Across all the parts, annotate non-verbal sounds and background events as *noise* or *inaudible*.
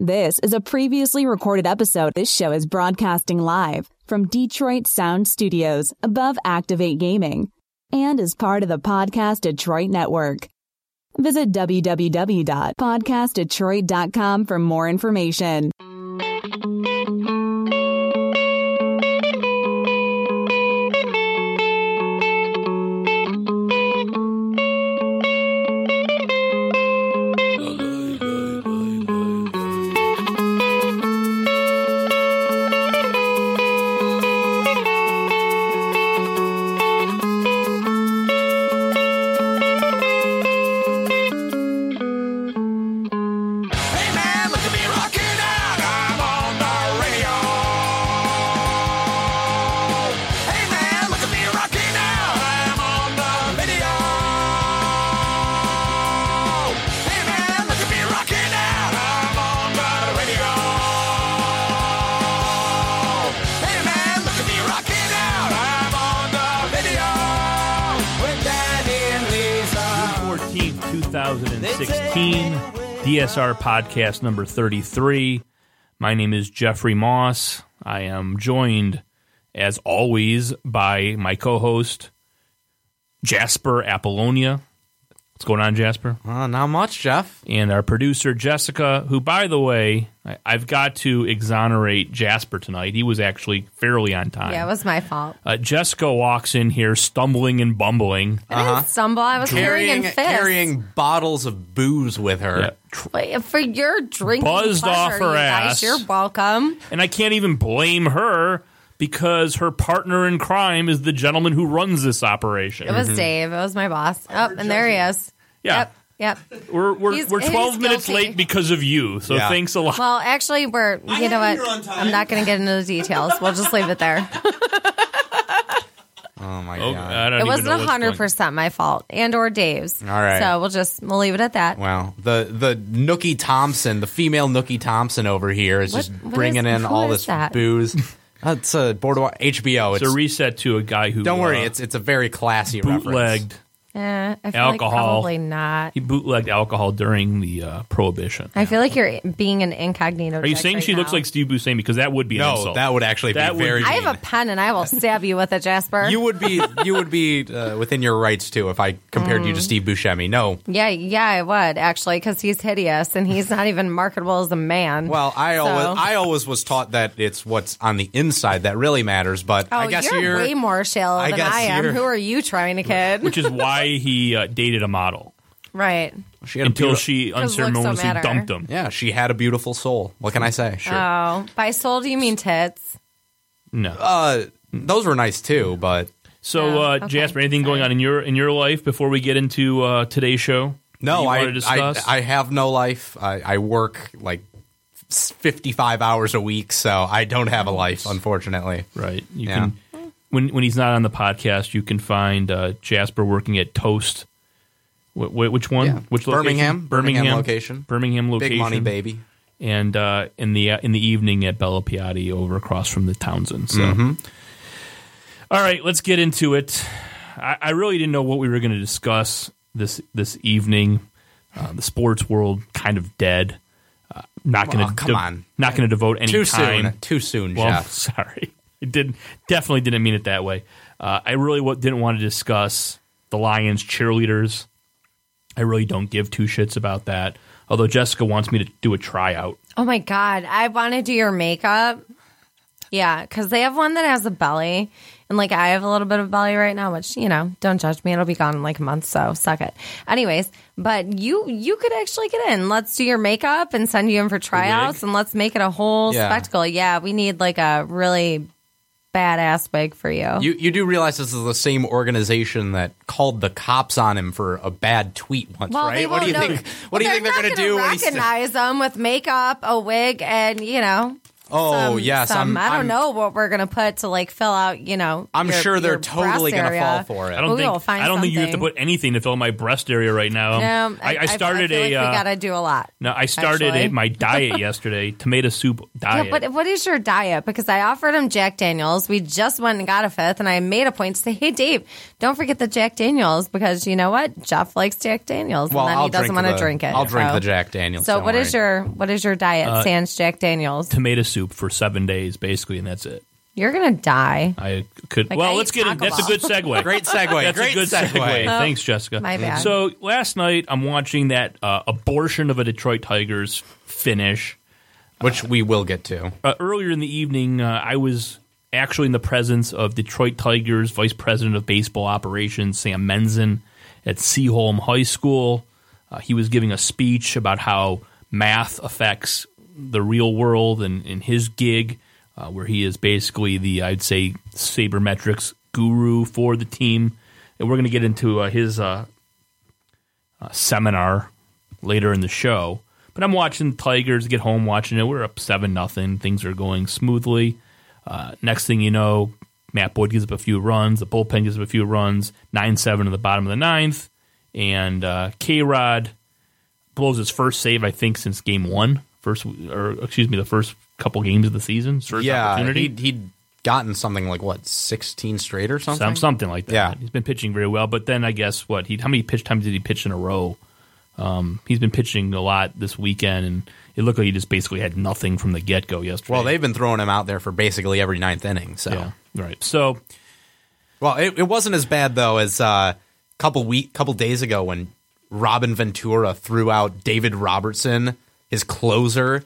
This is a previously recorded episode. This show is broadcasting live from Detroit Sound Studios above Activate Gaming and is part of the Podcast Detroit Network. Visit www.podcastdetroit.com for more information. DSR podcast number 33. My name is Jeffrey Moss. I am joined, as always, by my co host, Jasper Apollonia. What's going on, Jasper? Uh, not much, Jeff. And our producer, Jessica, who, by the way, I, I've got to exonerate Jasper tonight. He was actually fairly on time. Yeah, it was my fault. uh, Jessica walks in here stumbling and bumbling. I didn't stumble. I was carrying Carrying fists. carrying bottles of booze with her. Yeah, Wait, for your drinking Buzzed pleasure, off her you guys. You're welcome. And I can't even blame her because her partner in crime is the gentleman who runs this operation. It was mm-hmm. Dave. It was my boss. Oh, and there he is. yeah. Yep. Yep. We're we're, He's- we're he's 12 minutes guilty. late because of you. So Yeah. thanks a lot. Well, actually, we're. You know what? I'm not going to get into the details. We'll just leave it there. *laughs* Oh my Oh, god. I don't It even wasn't know what's hundred going- percent my fault, and or Dave's. All right. So we'll just we'll leave it at that. Wow. The the Nucky Thompson, the female Nucky Thompson over here is What- just what bringing is- in who all is this that? booze. *laughs* That's a boardwalk HBO. It's, It's a reset to a guy who don't worry, uh, it's it's a very classy reference. bootlegged. Eh, I feel Alcohol. like probably not. He bootlegged alcohol during the uh, prohibition. I feel like you're being an incognito. Are you saying she looks like Steve Buscemi? Because that would be an No, insult. that would actually That be would very be- I have a pen and I will stab you with it, Jasper. you would be you would be uh, within your rights too if I compared Mm. you to Steve Buscemi. No. Yeah, yeah, I would actually, because he's hideous and he's not even marketable as a man. Well, I So- always I always was taught that it's what's on the inside that really matters, but oh, I guess you're, you're way more shallow I than guess I am. Who are you trying to kid? which is why he uh, dated a model she right. had a until beautiful- she 'Cause looks don't unceremoniously matter. dumped him. Yeah, she had a beautiful soul. What can I say? Sure. Oh, by soul do you mean tits? No. Uh, those were nice too, but So, uh, okay. Jasper, anything going on in your in your life before we get into uh, today's show? that no, you I, wanna discuss? I I have no life. I, I work like fifty five hours a week, so I don't have a life, unfortunately. right. You Yeah. can when when he's not on the podcast, you can find uh, Jasper working at Toast. Wh- wh- which one? Yeah. Which location? Birmingham. Birmingham location. Birmingham location. Big money, baby. And uh, in the in the evening at Bella Piatti over across from the Townsend. So, Mm-hmm. All right, let's get into it. I, I really didn't know what we were going to discuss this this evening. Uh, the sports world kind of dead. Uh, not going to come on. Not going to devote any Too time. soon. Too soon, Well, *laughs* Jeff. sorry, it did definitely didn't mean it that way. Uh, I really w- didn't want to discuss the Lions cheerleaders. I really don't give two shits about that. Although Jessica wants me to do a tryout. Oh my god, I want to do your makeup. Yeah, because they have one that has a belly, and like I have a little bit of belly right now, which you know, don't judge me. It'll be gone in like a month, so suck it. Anyways, but you you could actually get in. Let's do your makeup and send you in for tryouts, and let's make it a whole Yeah. spectacle. Yeah, we need like a really badass wig for you. You you do realize this is the same organization that called the cops on him for a bad tweet once, well, right? What do you know- think? What do you think they're not going to do when he's Recognize *laughs* them with makeup, a wig, and you know, Oh, some- yes, some- I'm- I don't I'm- know what we're gonna put to like fill out. You know, I'm your- sure they're totally gonna area. fall for it. I don't We will think find I don't think you have to put anything to fill my breast area right now. No, I, I started I feel a like uh, we gotta do a lot. no. I started a, my *laughs* diet yesterday. Tomato soup diet. Yeah, but what is your diet? Because I offered him Jack Daniels. We just went and got a fifth, and I made a point to say, "Hey, Dave, don't forget the Jack Daniels because you know what? Jeff likes Jack Daniels, Well, and then I'll he doesn't want to drink it. I'll drink the Jack Daniels. So, don't what is your what is your diet? Uh, Sans Jack Daniels. tomato soup for seven days basically, and that's it. You're gonna die. I could. Like, well, I let's get in. Taco That's a good segue. *laughs* Great segue. That's Great a good segue. segue. Thanks, Jessica. My bad. So last night I'm watching that uh, abortion of a Detroit Tigers finish. Which we will get to. Uh, earlier in the evening, uh, I was actually in the presence of Detroit Tigers Vice President of Baseball Operations Sam Menzin at Seaholm High School. Uh, he was giving a speech about how math affects the real world and in his gig, uh, where he is basically the I'd say sabermetrics guru for the team. And we're going to get into uh, his uh, uh, seminar later in the show. But I'm watching Tigers get home, watching it. We're up seven nothing. Things are going smoothly. Uh, next thing you know, Matt Boyd gives up a few runs. The bullpen gives up a few runs. Nine seven in the bottom of the ninth, and K Rod blows his first save I think since game one. First, or excuse me, the first couple games of the season. First yeah, opportunity. he'd, he'd gotten something like what, sixteen straight or something. Some, something like that. Yeah. he's been pitching very well. But then I guess what he how many pitch times did he pitch in a row? Um, he's been pitching a lot this weekend, and it looked like he just basically had nothing from the get go yesterday. Well, they've been throwing him out there for basically every ninth inning. So, yeah right. So well, it, it wasn't as bad though as a uh, couple week, couple days ago when Robin Ventura threw out David Robertson, his closer,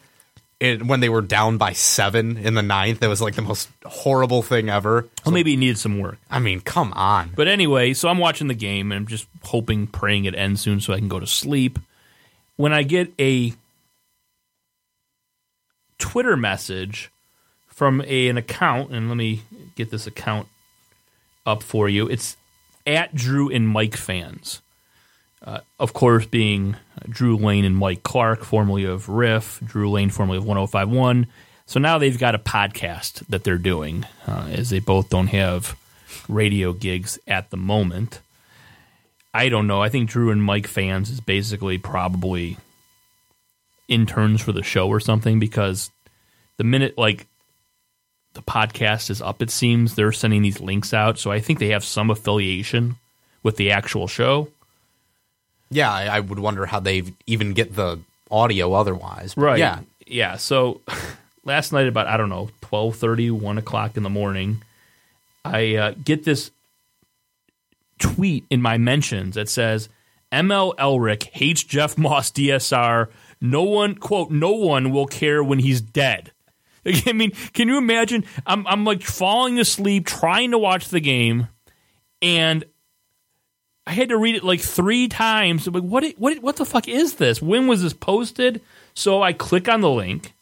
it, when they were down by seven in the ninth. It was like the most horrible thing ever. well, maybe he needed some work. I mean, come on. But anyway, so I'm watching the game and I'm just hoping, praying it ends soon so I can go to sleep. When I get a Twitter message from a, an account, and let me get this account up for you. It's at Drew and Mike fans. Uh, of course, being Drew Lane and Mike Clark, formerly of Riff, Drew Lane, formerly of 1051. So now they've got a podcast that they're doing, uh, as they both don't have radio gigs at the moment. I don't know. I think Drew and Mike fans is basically probably interns for the show or something because the minute like the podcast is up, it seems they're sending these links out. So I think they have some affiliation with the actual show. Yeah, I, I would wonder how they even get the audio otherwise. But Right. Yeah. Yeah. So *laughs* last night about I don't know, 12:30, 1 o'clock in the morning, I uh, get this tweet in my mentions that says ML Elrick hates Jeff Moss DSR. No one quote, no one will care when he's dead. *laughs* I mean, can you imagine? I'm I'm like falling asleep trying to watch the game and I had to read it like three times. I'm like, what? What? What the fuck is this? When was this posted? So I click on the link,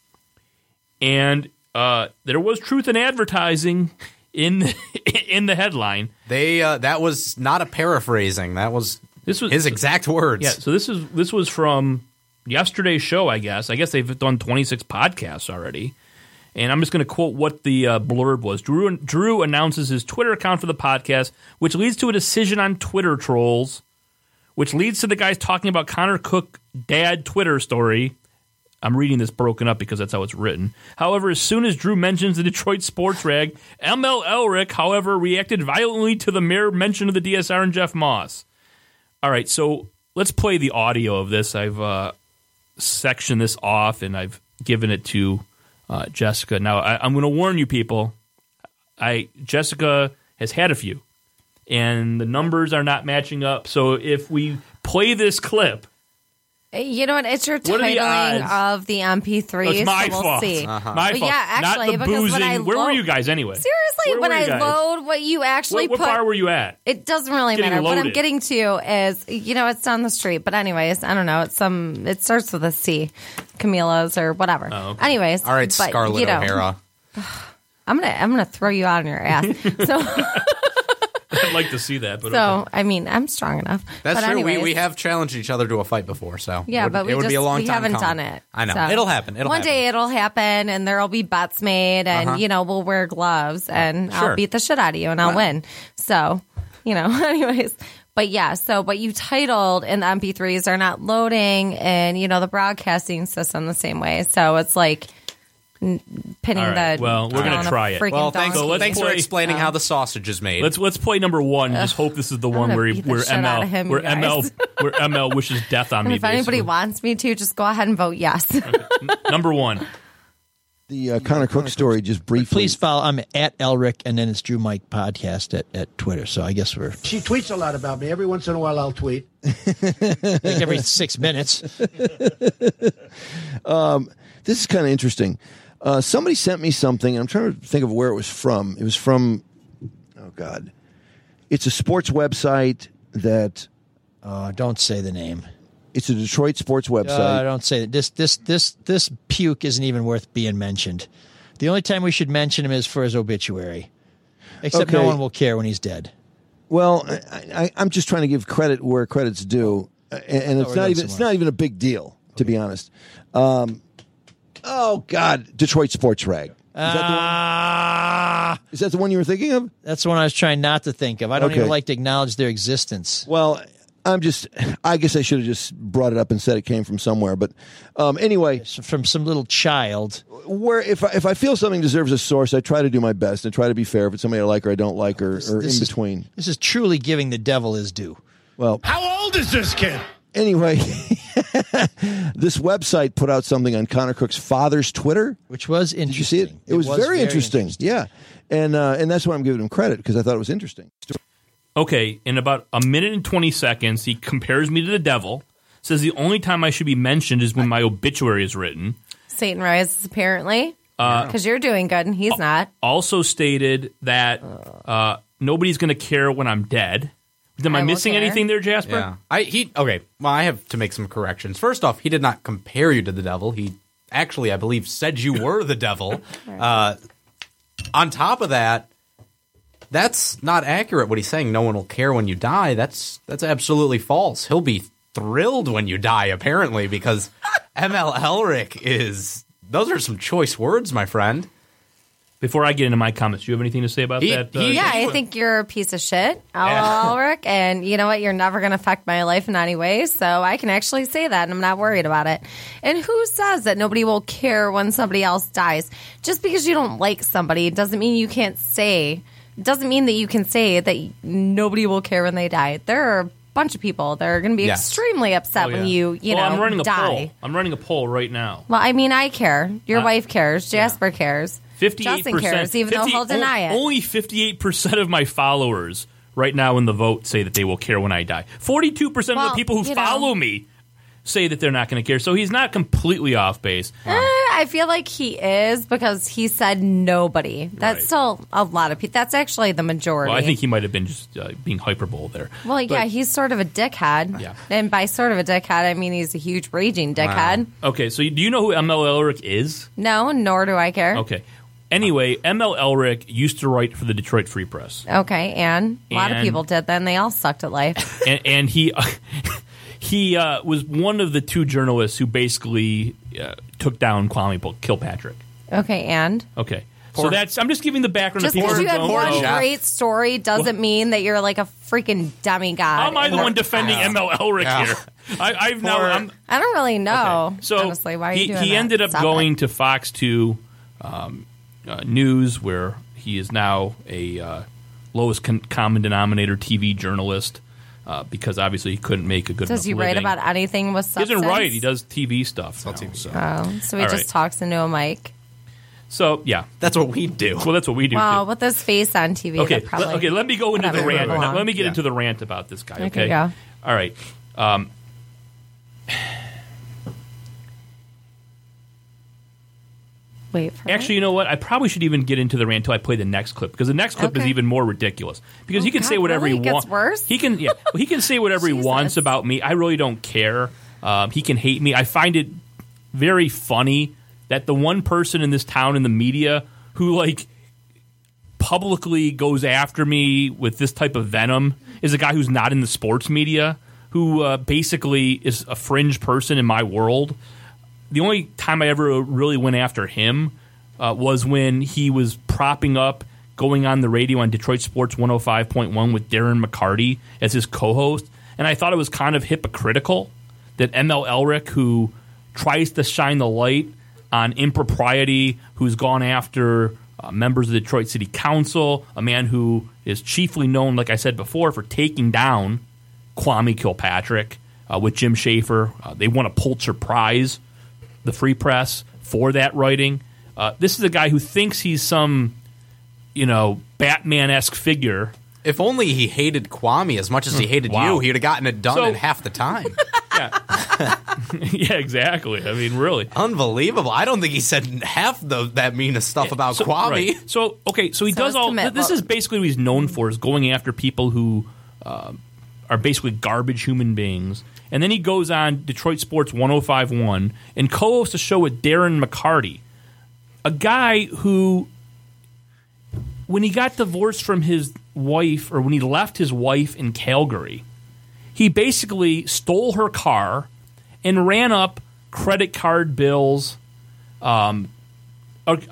and uh, there was truth in advertising in *laughs* in the headline. They uh, that was not a paraphrasing. That was This was his exact words. Yeah. So this is this was from yesterday's show. I guess. I guess they've done 26 podcasts already. And I'm just going to quote what the uh, blurb was. Drew, Drew announces his Twitter account for the podcast, which leads to a decision on Twitter trolls, which leads to the guys talking about Connor Cook dad Twitter story. I'm reading this broken up because that's how it's written. However, as soon as Drew mentions the Detroit sports rag, ML Elrick, however, reacted violently to the mere mention of the DSR and Jeff Moss. All right, so let's play the audio of this. I've uh, sectioned this off and I've given it to uh, Jessica. Now I, I'm going to warn you, people. I Jessica has had a few, and the numbers are not matching up. So if we play this clip, You know what? It's your What are the titling of the MP3. it's my so we'll fault. see. My Well, fault. yeah, actually, not the because boozing. when I Where were you guys anyway? Seriously, Where when I guys? load what you actually what, what put, bar were you at? it doesn't really Getting matter. What I'm getting to is, you know, it's down the street. But anyways, I don't know. It's some. It starts with a C, Camila's or whatever. Oh, okay. Anyways, All right, but, Scarlett you know, O'Hara. *sighs* I'm gonna I'm gonna throw you out on your ass. *laughs* So *laughs* I'd like to see that, but So okay. I mean, I'm strong enough. That's but true. We, anyways, we have challenged each other to a fight before, so Yeah, would, but we it would just be a long we time haven't coming. done it. I know So it'll happen. It'll One happen. day it'll happen, and there'll be bets made, and Uh-huh. you know we'll wear gloves, and Sure. I'll beat the shit out of you, and I'll win. So, you know, *laughs* anyways. But yeah, so but you titled and the MP3s are not loading, and you know the broadcasting system the same way. So it's like n- pinning All right, the. well, we're gonna on a try it. freaking Well, thanks, donkey. let's thanks for play- explaining uh, how the sausage is made. let's let's play number one. Just hope this is the one gonna where beat the where shit out of ML him, where you guys. ML *laughs* where ML wishes death on And me. if anybody basically. wants me to, just go ahead and vote yes. number one. The uh, Connor Cook story, just briefly. Please follow. I'm at Elrick, and then it's Drew Mike Podcast at, at Twitter. So I guess we're She tweets a lot about me. Every once in a while, I'll tweet. *laughs* like every six minutes. *laughs* um, This is kind of interesting. Uh, somebody sent me something. I'm trying to think of where it was from. It was from, oh God, it's a sports website that Uh, don't say the name. It's a Detroit sports Uh, I don't say that. This this this this puke isn't even worth being mentioned. The only time we should mention him is for his obituary. Except no one will care when he's dead. well, I, I, I'm just trying to give credit where credit's due, Uh, and, and it's we're not going even it's somewhere. not even a big deal to be honest. Um, oh God, Detroit Sports Rag. Is that, the one, Ah, is that the one you were thinking of? that's the one I was trying not to think of. I don't Okay. even like to acknowledge their existence. Well, I'm just. I guess I should have just brought it up and said it came from somewhere. But um, anyway, So from some little child. where if I, if I feel something deserves a source, I try to do my best and try to be fair. If it's somebody I like or I don't like, or, or in This is- between. This is truly giving the devil his due. Well, How old is this kid? anyway, *laughs* this website put out something on Connor Cook's father's Twitter. Which was interesting. Did you see it? It, was, very, interesting. interesting. Yeah, and uh, and that's why I'm giving him credit because I thought it was interesting. Okay, in about a minute and 20 seconds, he compares me to the devil, says the only time I should be mentioned is when my obituary is written. Satan rises apparently Uh, because you're doing good and he's not. Also stated that uh, nobody's going to care when I'm dead. Am I, I missing care. anything there, Jasper? Yeah. I he okay. Well, I have to make some corrections. First off, he did not compare you to the devil. He actually, I believe, said you were the devil. *laughs* Uh, on top of that, that's not accurate. What he's saying, no one will care when you die. That's that's absolutely false. He'll be thrilled when you die, apparently, because *laughs* ML Elrick is. Those are some choice words, my friend. Before I get into my comments, do you have anything to say about He- that? uh, Yeah, I would- think you're a piece of shit, *laughs* Yeah. Ulrich, and you know what? You're never going to affect my life in any way, so I can actually say that, and I'm not worried about it. And who says that nobody will care when somebody else dies? Just because you don't like somebody doesn't mean you can't say. Doesn't mean that you can say that nobody will care when they die. There are a bunch of people that are going to be Yes. extremely upset Oh, when yeah. you, you well, know, I'm running a die. poll. I'm running a poll right now. Well, I mean, I care. Your Uh, wife cares. Jasper cares. Fifty-eight Justin percent. cares, even though he'll deny it. Only fifty-eight percent of my followers right now in the vote say that they will care when I die. Forty-two percent of the people who you know. follow me say that they're not going to care. So he's not completely off base. Eh, I feel like he is because he said nobody. That's Right. still a lot of people. That's actually the majority. Well, I think he might have been just uh, being hyperbole there. Well, yeah, he's sort of a dickhead. Yeah. And by sort of a dickhead, I mean he's a huge raging dickhead. Okay, so do you know who ML Elrick is? No, nor do I care. Okay. Anyway, ML Elrick used to write for the Detroit Free Press, Okay, and a lot of And- people did then. They all sucked at life. *laughs* and, and he *laughs* he uh, was one of the two journalists who basically uh, took down Kwame Kilpatrick. okay, and Okay, so that's I'm just giving the background. just to people because who you had don't one know. Jeff. great story doesn't mean that you're like a freaking demigod. How am I the one defending ML Elrick Yeah. here? I, I've now. Poor- I'm, I don't really know. Okay. So honestly, why are he, you doing he that? ended up Stop going it. to Fox Two um, uh, News, where he is now a uh, lowest con- common denominator TV journalist uh, because obviously he couldn't make a good. Does enough he write living. about anything with He substance? doesn't write. He does TV stuff. now, TV. so. Oh, so he All just right. talks into a mic. so yeah, That's what we do. well that's what we do. Wow, too. with his face on TV. Okay, probably le- okay. Let me go into the rant. belong. Let me get Yeah. into the rant about this guy. Okay, Okay. go. All right. Um, Wait for Actually, you know what? I probably should even get into the rant until I play the next clip because the next clip is even more ridiculous because Oh, he can say whatever really? he wants. worse? He can, yeah, he can say whatever he *laughs* wants about me. I really don't care. Um, he can hate me. I find it very funny that the one person in this town in the media who like publicly goes after me with this type of venom is a guy who's not in the sports media, who uh, basically is a fringe person in my world. The only time I ever really went after him uh, was when he was propping up going on the radio on Detroit Sports 105.1 with Darren McCarty as his co host. And I thought it was kind of hypocritical that ML Elrick, who tries to shine the light on impropriety, who's gone after uh, members of the Detroit City Council, a man who is chiefly known, like I said before, for taking down Kwame Kilpatrick uh, with Jim Schaefer. Uh, they won a Pulitzer Prize, the Free Press, for that writing. Uh, this is a guy who thinks he's some, you know, Batman esque figure. If only he hated Kwame as much as he hated Wow. you, he would have gotten it done So- in half the time. *laughs* *laughs* *laughs* yeah, exactly. I mean, really. Unbelievable. I don't think he said half the that meanest stuff about so, Kwame. right. So okay, so he So does all. commit- this is basically what he's known for is going after people who uh, are basically garbage human beings. And then he goes on Detroit Sports 105.1 and co-hosts a show with Darren McCarty, a guy who, when he got divorced from his wife, or when he left his wife in Calgary, he basically stole her car and ran up credit card bills um,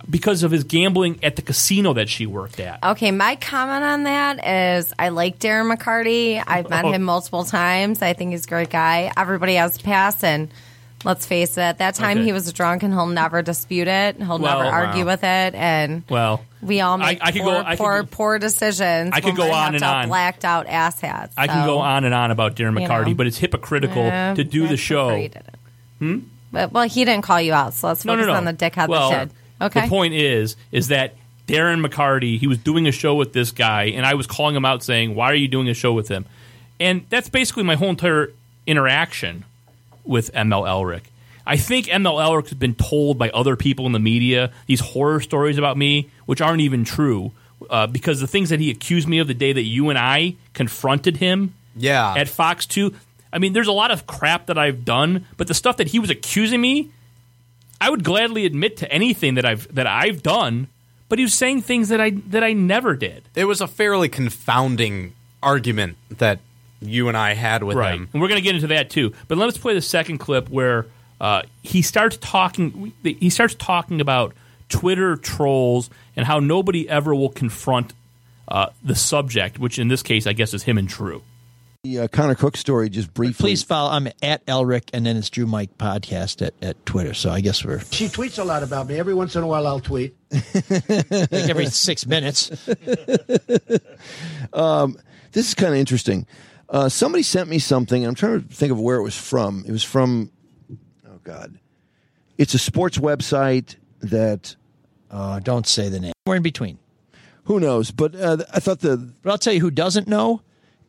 because of his gambling at the casino that she worked at. Okay, my comment on that is I like Darren McCarty. I've met Oh. him multiple times. I think he's a great guy. Everybody has a pass, and let's face it, at that time Okay. he was drunk and he'll never dispute it. He'll Well, never argue wow. with it. And Well, we all I- make I could poor, go- I poor, poor decisions. I could go on and on. Blacked out asshats. I can go on and on about Darren you McCarty, know. but it's hypocritical eh, to do the show. it. But, well, he didn't call you out, so let's No, focus no, no. on the dickhead well, that did. Okay. The point is, is that Darren McCarty, he was doing a show with this guy, and I was calling him out saying, "Why are you doing a show with him?" And that's basically my whole entire interaction with ML Elrick. I think ML Elrick has been told by other people in the media these horror stories about me, which aren't even true, uh, because the things that he accused me of the day that you and I confronted him Yeah. at Fox 2. I mean, there's a lot of crap that I've done, but the stuff that he was accusing me, I would gladly admit to anything that I've that I've done, but he was saying things that I that I never did. it was a fairly confounding argument that you and I had with Right. him. And we're going to get into that too. But let's play the second clip where uh, he starts talking he starts talking about Twitter trolls and how nobody ever will confront uh, the subject, which in this case I guess is him and True. The uh, Connor Cook story, just briefly. Please follow. I'm at Elrick, and then it's Drew Mike Podcast at, at Twitter. So I guess we're She tweets a lot about me. Every once in a while, I'll tweet. *laughs* like every six minutes. *laughs* This is kind of interesting. Uh, somebody sent me something. I'm trying to think of where it was from. It was from, oh God, it's a sports website that Uh, don't say the name. We're in between. who knows. But uh, I thought the But I'll tell you who doesn't know.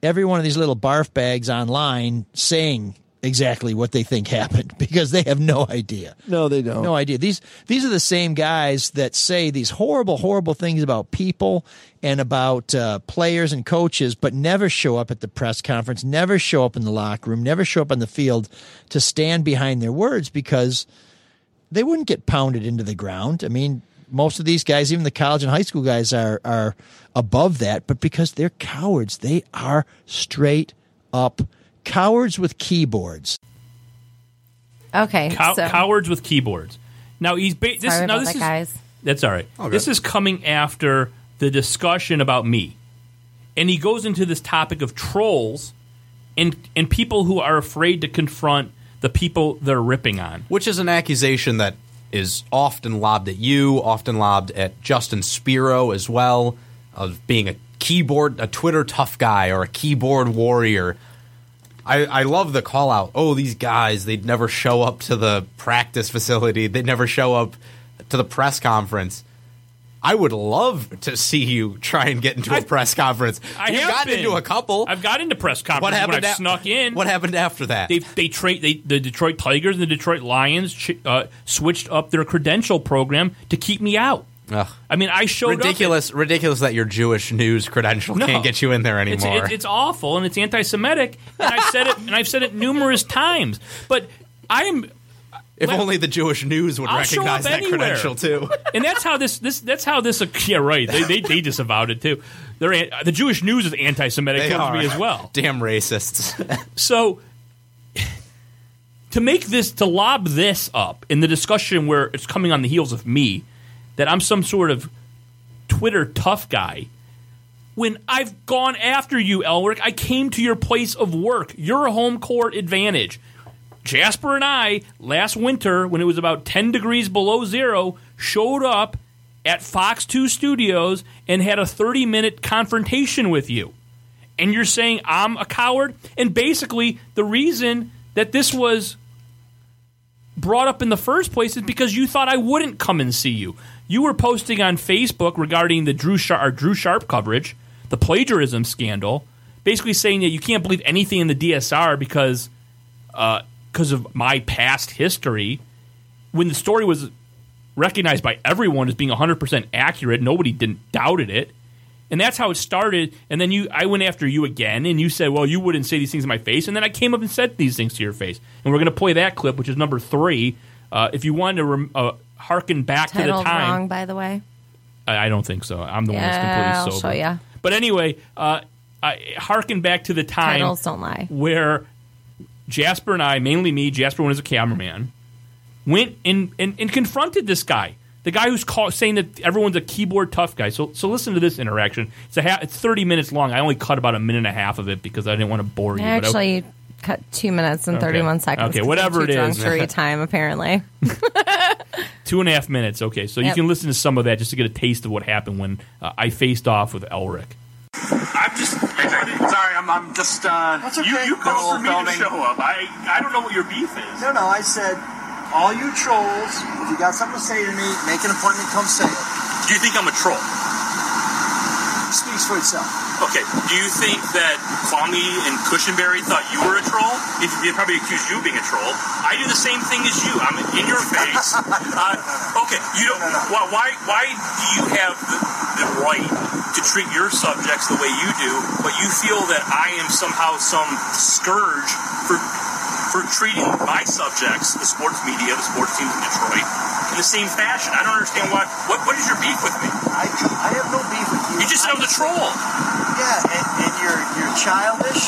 Every one of these little barf bags online saying exactly what they think *laughs* happened because they have no idea. no, they don't. No idea. These these are the same guys that say these horrible, horrible things about people and about uh, players and coaches, but never show up at the press conference, never show up in the locker room, never show up on the field to stand behind their words because they wouldn't get pounded into the ground. I mean, most of these guys, even the college and high school guys, are are above that, but because they're cowards, they are straight up cowards with keyboards. Okay. Cow- so, cowards with keyboards. Now he's ba- this. sorry now about this that, is guys. that's all right. This is coming after the discussion about me, and he goes into this topic of trolls and and people who are afraid to confront the people they're ripping on. which is an accusation that is often lobbed at you, often lobbed at Justin Spiro as well, of being a keyboard, a Twitter tough guy or a keyboard warrior. I, I love the call out. Oh, these guys, they'd never show up to the practice facility. They'd never show up to the press conference. I would love to see you try and get into a I- press conference. I You've have gotten been. into a couple. I've got into press what conferences happened? when I a- snuck in. What happened after that? They they trade they the Detroit Tigers and the Detroit Lions ch- uh, switched up their credential program to keep me out. Ugh. I mean, I showed at- ridiculous, ridiculous that your Jewish news credential No. can't get you in there It's, anymore. it's, it's awful and it's anti-Semitic, and I've said it and I've said it numerous times. But I'm If only the Jewish news would I'll recognize that anywhere. credential too. *laughs* and that's how this this that's how this yeah right they they, they disavowed it too. They're the Jewish news is anti-Semitic They are. me as well. Damn racists. *laughs* So to make this to lob this up in the discussion where it's coming on the heels of me that I'm some sort of Twitter tough guy when I've gone after you, Elrick. I came to your place of work, your home court advantage. Jasper and I last winter, when it was about 10 degrees below zero, showed up at Fox 2 Studios and had a 30 minute confrontation with you. And you're saying I'm a coward? And basically, the reason that this was brought up in the first place is because you thought I wouldn't come and see you. You were posting on Facebook regarding the Drew Sharp, our Drew Sharp coverage, the plagiarism scandal, basically saying that you can't believe anything in the DSR because uh, because of my past history. When the story was recognized by everyone as being 100% accurate, nobody didn't doubted it. And that's how it started. And then you, I went after you again, and you said, "Well, you wouldn't say these things in my face." And then I came up and said these things to your face. And we're going to play that clip, which is number three. Uh, if you wanted to rem- uh, harken back to the time, wrong, by the way. I, I don't think so. I'm the one Yeah, that's I'll completely sober. show ya. But anyway, uh, I harken back to the time Titles don't lie. where Jasper and I, mainly me, Jasper went as a cameraman, went and, and, and confronted this guy. The guy who's call, saying that everyone's a keyboard tough guy. So so listen to this interaction. It's a ha- it's 30 minutes long. I only cut about a minute and a half of it because I didn't want to bore you. I- Actually, cut two minutes and 31 seconds. Okay, whatever it is. to *laughs* time, apparently. *laughs* two and a half minutes. Okay, so you can listen to some of that just to get a taste of what happened when uh, I faced off with Elrick. I'm just sorry. I'm, I'm just. Uh, That's okay. You, you called for me Little to show up. I I don't know what your beef is. No, no, I said, all you trolls, if you got something to say to me, make an appointment, come say it. Do you think I'm a troll? It speaks for itself. Okay. Do you think that Kwame and Cushingberry thought you were a troll? If they probably accused you of being a troll. I do the same thing as you. I'm in your face. *laughs* uh, okay. You don't. Why? Why? Why do you have the, the right to treat your subjects the way you do, but you feel that I am somehow some scourge for for treating my subjects, the sports media, the sports teams in Detroit, in the same fashion? I don't understand why. What? What is your beef with me? I, I have no beef with you. You just said I was a troll. Yeah, and, and you're you're childish,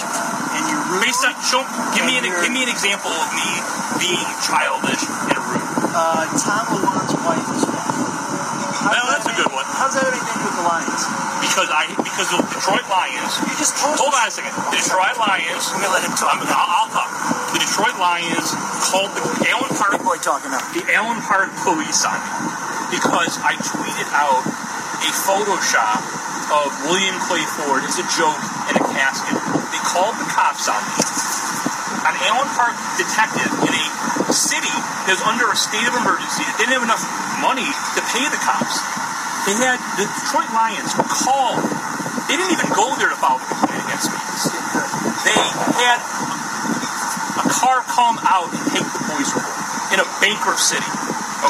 and you're rude. Based on, show, give me an you're- give me an example of me being childish and rude. Uh, Tom Lewand's wife is fat. How Well, does that's that a good one. How does that anything with the Lions? Because I because the Detroit Lions. You just posted. Hold on a second. The Detroit Lions. I'm gonna let him talk. I'm, I'll, I'll talk. The Detroit Lions called the Allen Park Big boy talking now. the Allen Park police on me because I tweeted out a Photoshop of William Clay Ford as a joke in a casket. They called the cops on me. An Allen Park detective in a city that was under a state of emergency that didn't have enough money to pay the cops. They had the Detroit Lions call. They didn't even go there to file the complaint against me. They had a car come out and take the boys report in a bankrupt city.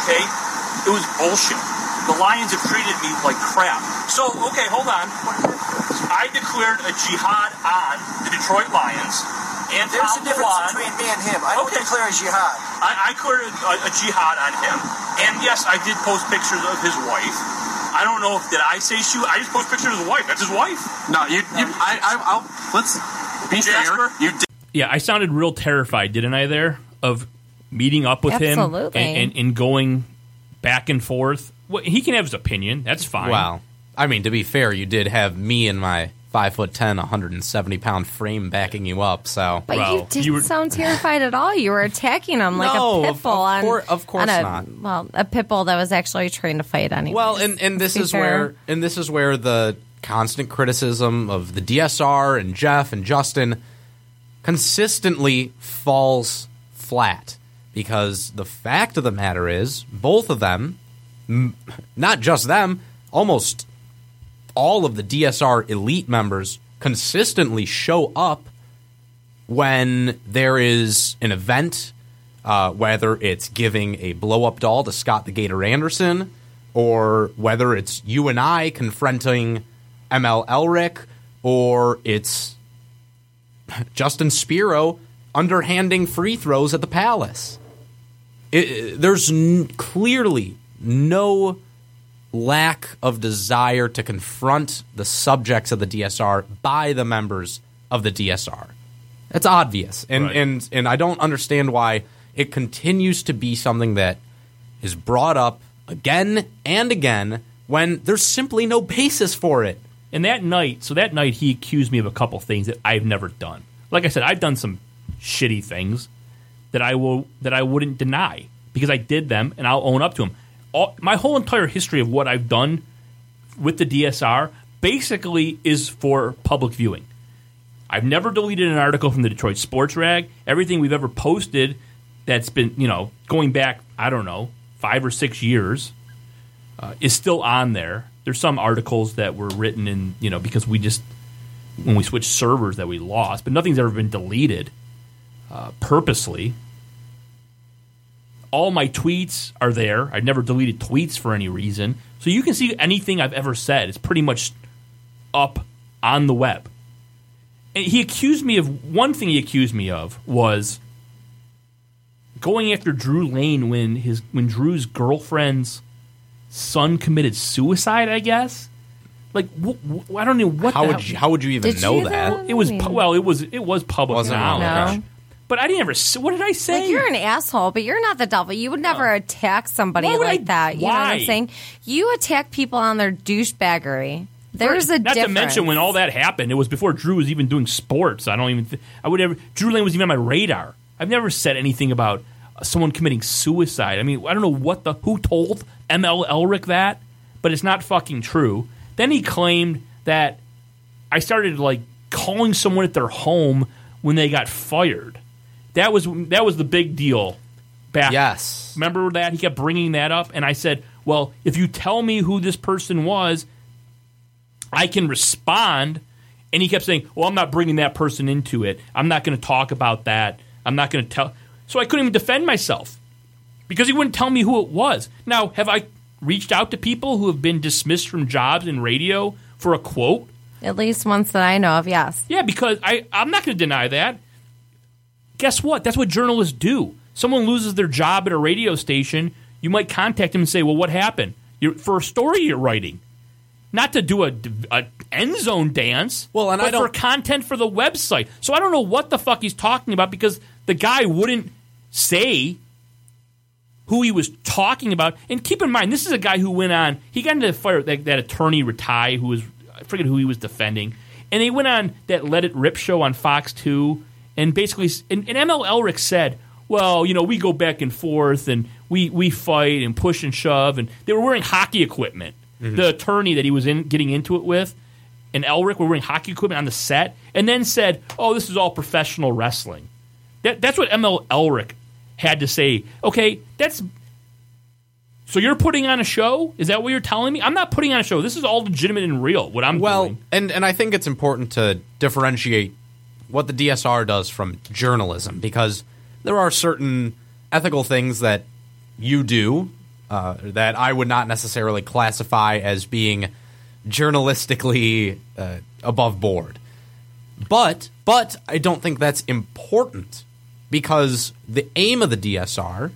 Okay? It was bullshit. The Lions have treated me like crap. So, okay, hold on. I declared a jihad on the Detroit Lions and There's Tom a difference between me and him. I don't Okay. declare a jihad. I, I declared a, a jihad on him. And yes, I did post pictures of his wife. I don't know if did I say shoot. I just post pictures of his wife. That's his wife. No, you. you I, I, I'll let's be Jasper? fair. You did. Yeah, I sounded real terrified, didn't I? There of meeting up with Absolutely. him and, and, and going back and forth. Well, he can have his opinion. That's fine. Wow. I mean, to be fair, you did have me and my five foot ten, 170 pound frame backing you up. So But Well, you didn't you were- sound terrified at all. You were attacking him like No, a of- pit bull of on, cour- of course on a, not. Well, a pit bull that was actually trained to fight anyway. well, and and this is fair. where and this is where the constant criticism of the DSR and Jeff and Justin consistently falls flat because the fact of the matter is both of them, m- not just them, almost all of the DSR elite members consistently show up when there is an event, uh, whether it's giving a blow up doll to Scott the Gator Anderson, or whether it's you and I confronting ML Elrick, or it's *laughs* Justin Spiro underhanding free throws at the Palace. It, there's n- clearly no lack of desire to confront the subjects of the DSR by the members of the DSR. That's obvious, and Right. and and I don't understand why it continues to be something that is brought up again and again when there's simply no basis for it. And that night, so that night, he accused me of a couple things that I've never done. Like I said, I've done some shitty things that I will that I wouldn't deny because I did them, and I'll own up to them. All, my whole entire history of what I've done with the DSR basically is for public viewing. I've never deleted an article from the Detroit Sports Rag. Everything we've ever posted that's been, you know, going back, I don't know, five or six years, uh, is still on there. There's some articles that were written in, you know, because we just, when we switched servers that we lost, but nothing's ever been deleted uh, purposely. All my tweets are there. I've never deleted tweets for any reason. So you can see anything I've ever said. It's pretty much up on the web. And he accused me of one thing he accused me of was going after Drew Lane when his when Drew's girlfriend's son committed suicide. I guess. Like wh- wh- I don't know what. How the would hell- you, how would you even Did know you that? though? It was pu- well. It was it was public Wasn't it? knowledge. No. But I didn't ever. s- What did I say? Like you're an asshole, but you're not the devil. You would never attack somebody Why like I- that. You know what why? I'm saying? You attack people on their douchebaggery. There's a not difference. to mention when all that happened, it was before Drew was even doing sports. I don't even. Th- I would ever. Drew Lane was even on my radar. I've never said anything about someone committing suicide. I mean, I don't know what the who told ML Elrick that, but it's not fucking true. Then he claimed that I started like calling someone at their home when they got fired. That was that was the big deal. Back Yes. Remember that? He kept bringing that up. And I said, well, if you tell me who this person was, I can respond. And he kept saying, well, I'm not bringing that person into it. I'm not going to talk about that. I'm not going to tell. So I couldn't even defend myself because he wouldn't tell me who it was. Now, have I reached out to people who have been dismissed from jobs in radio for a quote? At least once that I know of, yes. Yeah, because I, I'm not going to deny that. Guess what? That's what journalists do. Someone loses their job at a radio station, you might contact them and say, "Well, what happened?" You're, for a story you're writing, not to do a, a end zone dance. Well, and but I don't- for content for the website. So I don't know what the fuck he's talking about because the guy wouldn't say who he was talking about. And keep in mind, this is a guy who went on. He got into the fire that, that attorney Ratai, who was I forget who he was defending, and he went on that Let It Rip show on Fox Two, and basically, and, and ML Elrick said, "Well, you know, we go back and forth, and we we fight and push and shove, and they were wearing hockey equipment." Mm-hmm. The attorney that he was in getting into it with. And Elrick were wearing hockey equipment on the set, and then said, "Oh, this is all professional wrestling." That, that's what ML Elrick had to say. Okay, that's so you're putting on a show? Is that what you're telling me? I'm not putting on a show. This is all legitimate and real. What I'm Well, doing. and and I think it's important to differentiate what the DSR does from journalism because there are certain ethical things that you do uh, that I would not necessarily classify as being journalistically uh, above board. But but I don't think that's important because the aim of the DSR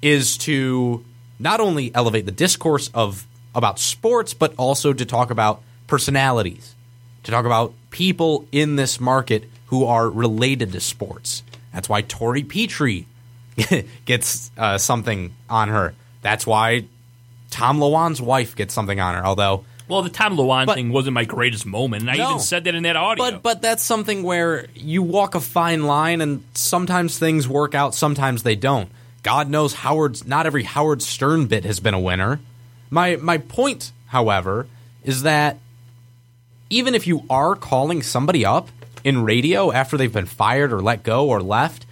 is to not only elevate the discourse of about sports but also to talk about personalities, to talk about people in this market who are related to sports. That's why Tori Petrie *laughs* gets uh, something on her. That's why Tom Lewand's wife gets something on her. Although Well, the Tom Lewan But- thing wasn't my greatest moment, and I No. even said that in that audio. But but that's something where you walk a fine line, and sometimes things work out, sometimes they don't. God knows Howard's not every Howard Stern bit has been a winner. My my point, however, is that even if you are calling somebody up in radio after they've been fired or let go or left,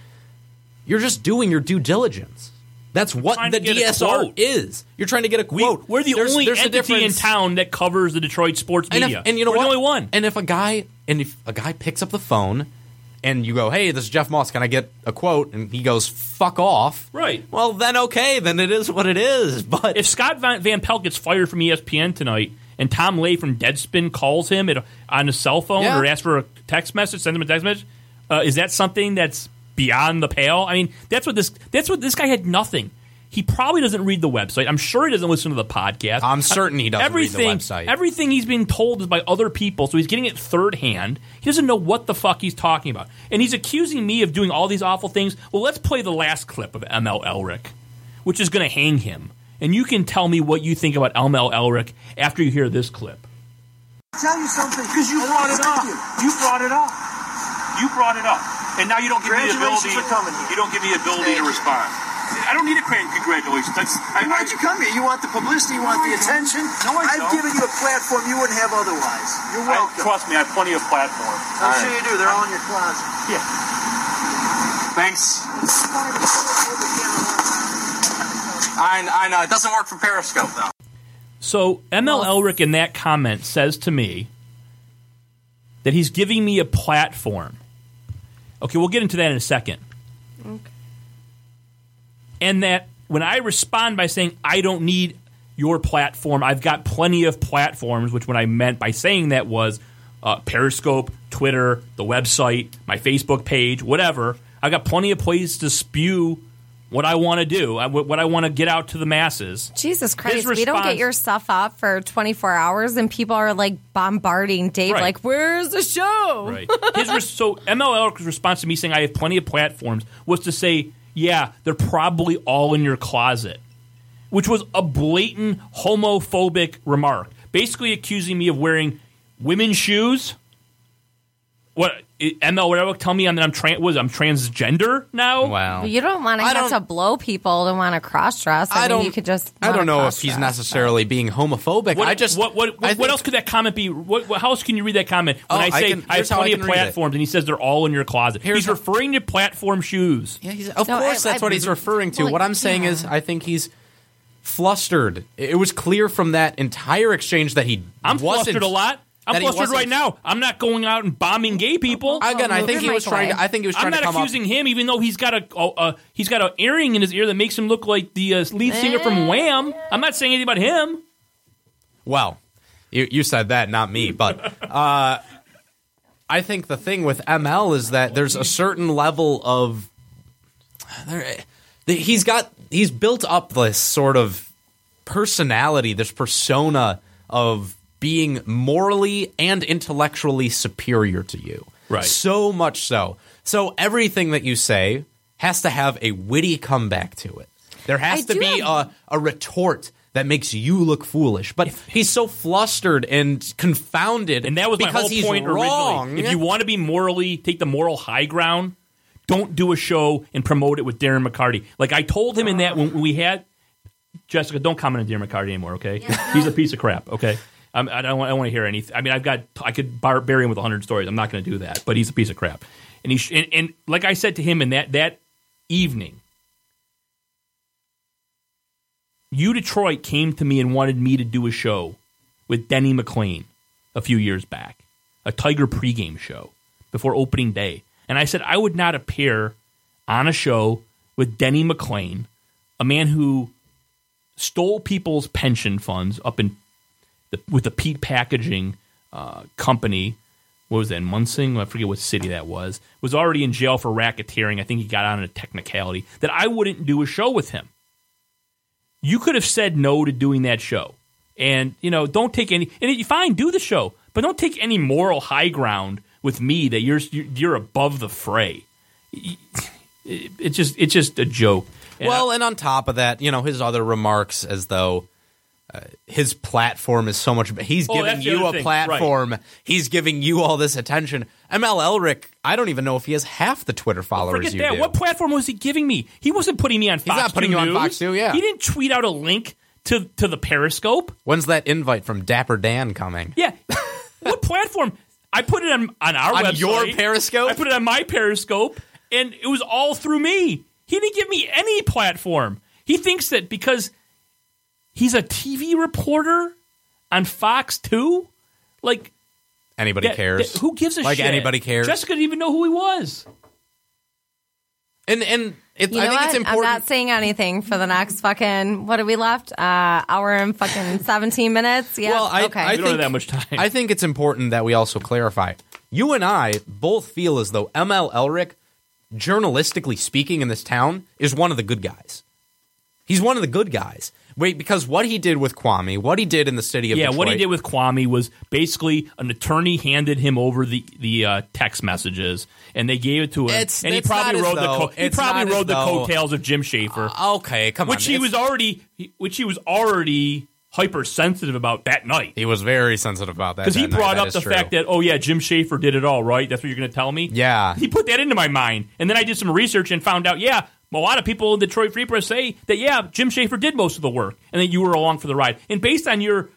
you're just doing your due diligence. That's what the to get a DSR is. You're trying to get a quote. we're the There's- only there's a entity in town that covers the Detroit sports And, if- media. and you know we're what? the only one. And if a guy and if a guy picks up the phone and you go, "Hey, this is Jeff Moss. Can I get a quote?" and he goes, "Fuck off." Right. Well, then okay, then it is what it is. *laughs* But if Scott Van, Van Pelt gets fired from ESPN tonight, and Tom Ley from Deadspin calls him at, on his cell phone Yeah. or asks for a text message, send him a text message, uh, is that something that's beyond the pale? I mean, that's what this that's what this guy had nothing. He probably doesn't read the website. I'm sure he doesn't listen to the podcast. I'm certain he doesn't read the everything, website. Everything he's being told is by other people, so he's getting it third hand. He doesn't know what the fuck he's talking about. And he's accusing me of doing all these awful things. Well, let's play the last clip of ML Elrick, which is going to hang him. And you can tell me what you think about ML Elrick after you hear this clip. I'll tell you something. Because you brought it up. You brought it up. You brought it up. And now you don't give me the ability. Congratulations for coming here. You don't give me the ability to respond. I don't need a congratulations. That's I, Why'd you come here? You want the publicity, you want the attention? No, I have don't. I've given you a platform you wouldn't have otherwise. You're I, welcome. trust me, I have plenty of platform. I'm sure you do. They're all in your closet. Yeah. Thanks. I, I know. It doesn't work for Periscope, though. So ML Elrick in that comment says to me that he's giving me a platform. Okay, we'll get into that in a second. Okay. And that when I respond by saying I don't need your platform, I've got plenty of platforms. Which what I meant by saying that was uh, Periscope, Twitter, the website, my Facebook page, whatever. I've got plenty of places to spew what I want to do, I- what I want to get out to the masses. Jesus Christ, His we don't get response- your stuff up for 24 hours and people are like bombarding Dave, Right. like, where's the show? Right. His so MLL's response to me saying I have plenty of platforms was to say, yeah, they're probably all in your closet, which was a blatant homophobic remark, basically accusing me of wearing women's shoes. What i- ML? Whatever. Tell me I'm that I'm trans. Was I'm transgender now? Wow. You don't want to I have don't- to blow people to want to cross dress. I, I mean, don't. you could just. I don't know if he's cross-dress, necessarily being homophobic. What, I just. what what I what, what else could that comment be? What, what- how else can you read that comment when Oh, I I say can- I, have here's how I plenty of can read it. platforms and he says they're all in your closet? Here's he's how- referring to platform shoes. Yeah, he's, of No, course, I- that's I- what he's referring to. well, what I'm saying yeah. is, I think he's flustered. It was clear from that entire exchange that he I'm wasn't, flustered a lot. I'm that flustered right now. I'm not going out and bombing gay people. Again, I think he was trying. To, I think he was trying to do that. I'm not to come accusing up. him, even though he's got a oh, uh, he's got an earring in his ear that makes him look like the uh, lead singer from Wham. I'm not saying anything about him. Well, you, you said that, not me. But *laughs* uh, I think the thing with ML is that there's a certain level of there, he's got he's built up this sort of personality, this persona of being morally and intellectually superior to you. Right. So much so. So everything that you say has to have a witty comeback to it. There has I to be have- a, a retort that makes you look foolish. But he's so flustered and confounded, And that was my because whole point wrong. originally. If you want to be morally take the moral high ground, don't do a show and promote it with Darren McCarty. Like I told him in that when we had Jessica, don't comment on Darren McCarty anymore. Okay, he's a piece of crap. Okay. Um, I don't, want, I want to hear anything. I mean, I've got, I could bar, bury him with 100 stories. I'm not going to do that, but he's a piece of crap. And, he sh- and, and like I said to him in that, that evening, you Detroit came to me and wanted me to do a show with Denny McLain a few years back, a Tiger pregame show before opening day. And I said I would not appear on a show with Denny McLain, a man who stole people's pension funds up in the, with the Peet Packaging uh, company. What was that? Munsing? I forget what city that was. Was already in jail for racketeering. I think he got out on a technicality that I wouldn't do a show with him. You could have said no to doing that show, and you know, don't take any. And you fine, do the show, but don't take any moral high ground with me that you're you're above the fray. It's just it's just a joke. And well, and on top of that, you know, his other remarks as though uh, his platform is so much. He's Oh, giving you a thing, platform. He's giving you all this attention. ML Elrick, I don't even know if he has half the Twitter followers Forget you that. do. What platform was he giving me? He wasn't putting me on Fox. not putting 2 you on Fox 2, yeah. He didn't tweet out a link to to the Periscope. When's that invite from Dapper Dan coming? Yeah. what platform? I put it on on our On website. your Periscope? I put it on my Periscope, and it was all through me. He didn't give me any platform. He thinks that because he's a TV reporter on Fox Two, like Anybody that- cares? that- who gives a like shit? Like anybody cares? Jessica didn't even know who he was. and and it, You I know think what? it's I'm not saying anything for the next fucking what have we left? Uh, hour and fucking *laughs* seventeen minutes. Yeah. Well, I, okay. I We don't have think, that much time. I think it's important that we also clarify. You and I both feel as though ML Elrick, journalistically speaking, in this town, is one of the good guys. He's one of the good guys. Wait, because what he did with Kwame, what he did in the city of yeah, Detroit, what he did with Kwame was basically an attorney handed him over the the uh, text messages, and they gave it to him, It's- and he it's probably not as the though- co- he probably rode the though- coattails of Jim Schaefer, okay, come on, which he it's- was already which he was already hypersensitive about that night. He was very sensitive about that Because he that night, brought up the true. fact that, oh, yeah, Jim Schaefer did it all, right? That's what you're going to tell me? Yeah. He put that into my mind. And then I did some research and found out, yeah, a lot of people in Detroit Free Press say that, yeah, Jim Schaefer did most of the work and that you were along for the ride. And based on your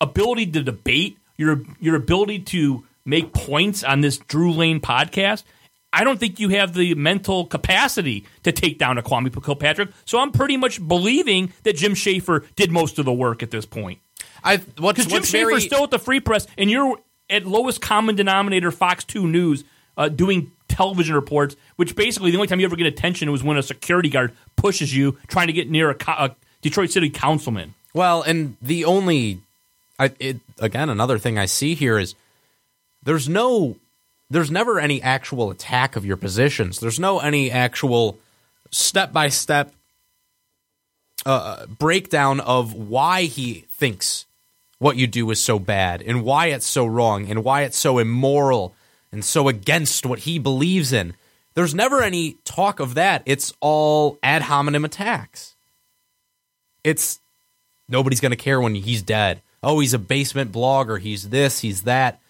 ability to debate, your, your ability to make points on this Drew Lane podcast, I don't think you have the mental capacity to take down a Kwame Kilpatrick. So I'm pretty much believing that Jim Schaefer did most of the work at this point. I Because Jim Schaefer's very, still at the Free Press, and you're at lowest common denominator Fox 2 News uh, doing television reports, which basically the only time you ever get attention was when a security guard pushes you trying to get near a, co- a Detroit City councilman. Well, and the only, I, it, again, another thing I see here is there's no, there's never any actual attack of your positions. There's no any actual step by step breakdown of why he thinks what you do is so bad and why it's so wrong and why it's so immoral and so against what he believes in. There's never any talk of that. It's all ad hominem attacks. It's nobody's going to care when he's dead. Oh, he's a basement blogger. He's this, he's that.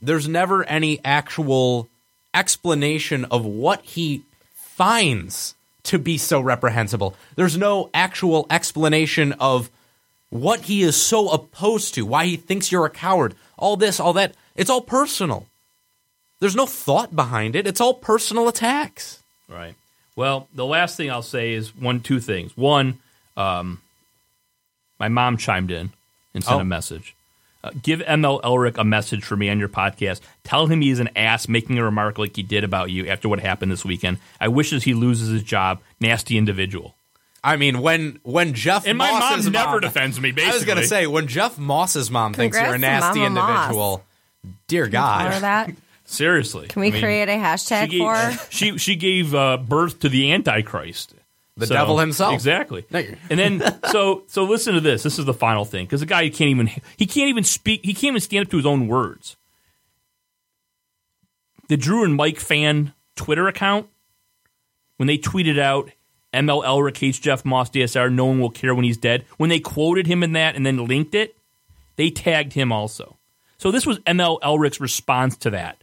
There's never any actual explanation of what he finds to be so reprehensible. There's no actual explanation of what he is so opposed to, why he thinks you're a coward, all this, all that. It's all personal. There's no thought behind it. It's all personal attacks. Right. Well, the last thing I'll say is one, two things. One, um, my mom chimed in and sent Oh. a message. Uh, give ML Elrick a message for me on your podcast. Tell him he's an ass making a remark like he did about you after what happened this weekend. I wishes he loses his job. Nasty individual. I mean, when when Jeff And my mom never mom- defends me, I was going to say when Jeff Moss's mom thinks you're a nasty Mama Moss. individual. Dear Or God, that. *laughs* Seriously. Can we I mean, create a hashtag she for? gave, *laughs* she she gave uh, birth to the Antichrist, The devil himself. Exactly. No, And then *laughs* so so listen to this. This is the final thing because the guy he can't even he can't even speak. He can't even stand up to his own words. The Drew and Mike fan Twitter account when they tweeted out ML Elrick hates Jeff Moss DSR. No one will care when he's dead. When they quoted him in that and then linked it, they tagged him also. So this was ML Elrick's response to that.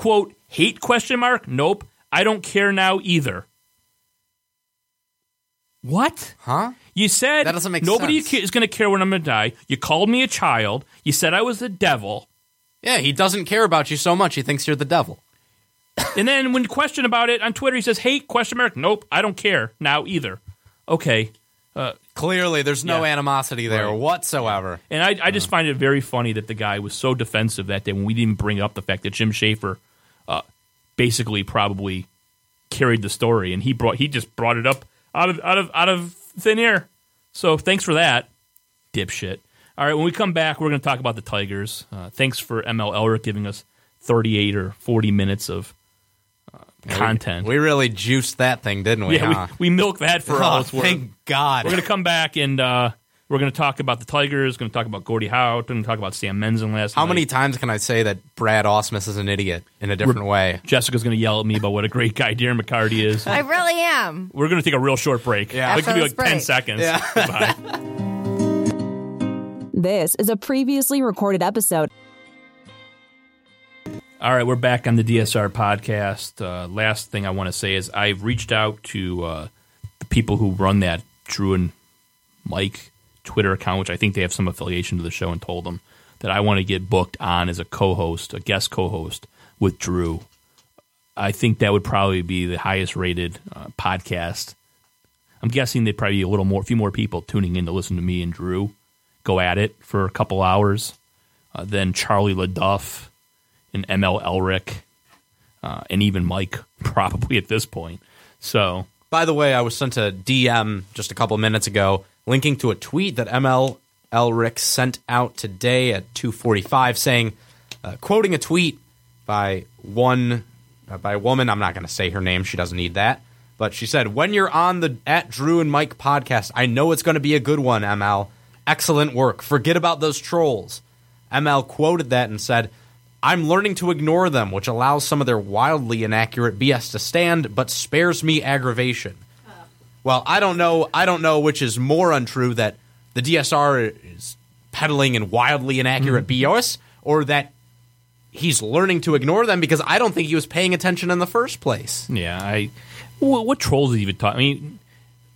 Quote, hate question mark? Nope. I don't care now either. What? huh? You said That doesn't make nobody sense. is going to care when I'm going to die. You called me a child. You said I was the devil. Yeah, he doesn't care about you so much. He thinks you're the devil. *laughs* And then when questioned about it on Twitter, he says, "Hate question mark? Nope, I don't care now either." Okay, uh, Clearly, there's no Yeah. animosity there Right. whatsoever. and I, I just uh. find it very funny that the guy was so defensive that day when we didn't bring up the fact that Jim Schaefer, uh, basically probably carried the story, and he brought he just brought it up out of out of out of thin air. So thanks for that, dipshit. All right, when we come back, we're going to talk about the Tigers. Uh, thanks for ML Elrick giving us 38 or 40 minutes of uh, content. We really juiced that thing, didn't we? yeah, huh? we, we milked that for *laughs* all Oh, it's worth. thank God. We're going to come back and uh, we're going to talk about the Tigers. Going to talk about Gordie Howe. Going to talk about Sam Menzin last How night. many times can I say that Brad Ausmus is an idiot in a different way? Jessica's going to yell at me about what a great guy Darren McCarty is. I really am. We're going to take a real short break. Yeah. It could be like this 10 seconds. *laughs* Goodbye. This is a previously recorded episode. All right, we're back on the DSR podcast. Uh, last thing I want to say is I've reached out to uh, the people who run that Drew and Mike Twitter account, which I think they have some affiliation to the show, and told them that I want to get booked on as a co-host, a guest co-host with Drew. I think that would probably be the highest rated uh, podcast. I'm guessing there'd probably be a little more, a few more people tuning in to listen to me and Drew go at it for a couple hours. Uh, then Charlie LeDuff and ML Elrick, uh, and even Mike, *laughs* probably at this point. So, By the way, I was sent a DM just a couple minutes ago linking to a tweet that ML Elrick sent out today at 2:45 saying uh, quoting a tweet by one uh, by a woman, I'm not going to say her name, she doesn't need that, But she said, when you're on the at Drew and Mike podcast, I know it's going to be a good one, ML. Excellent work. Forget about those trolls. ML quoted that and said, I'm learning to ignore them, which allows some of their wildly inaccurate BS to stand, but spares me aggravation. Well, I don't know. I don't know which is more untrue that the DSR is peddling in wildly inaccurate mm-hmm. BS, or that he's learning to ignore them because I don't think he was paying attention in the first place. Yeah, I. What, what trolls even talk? I mean,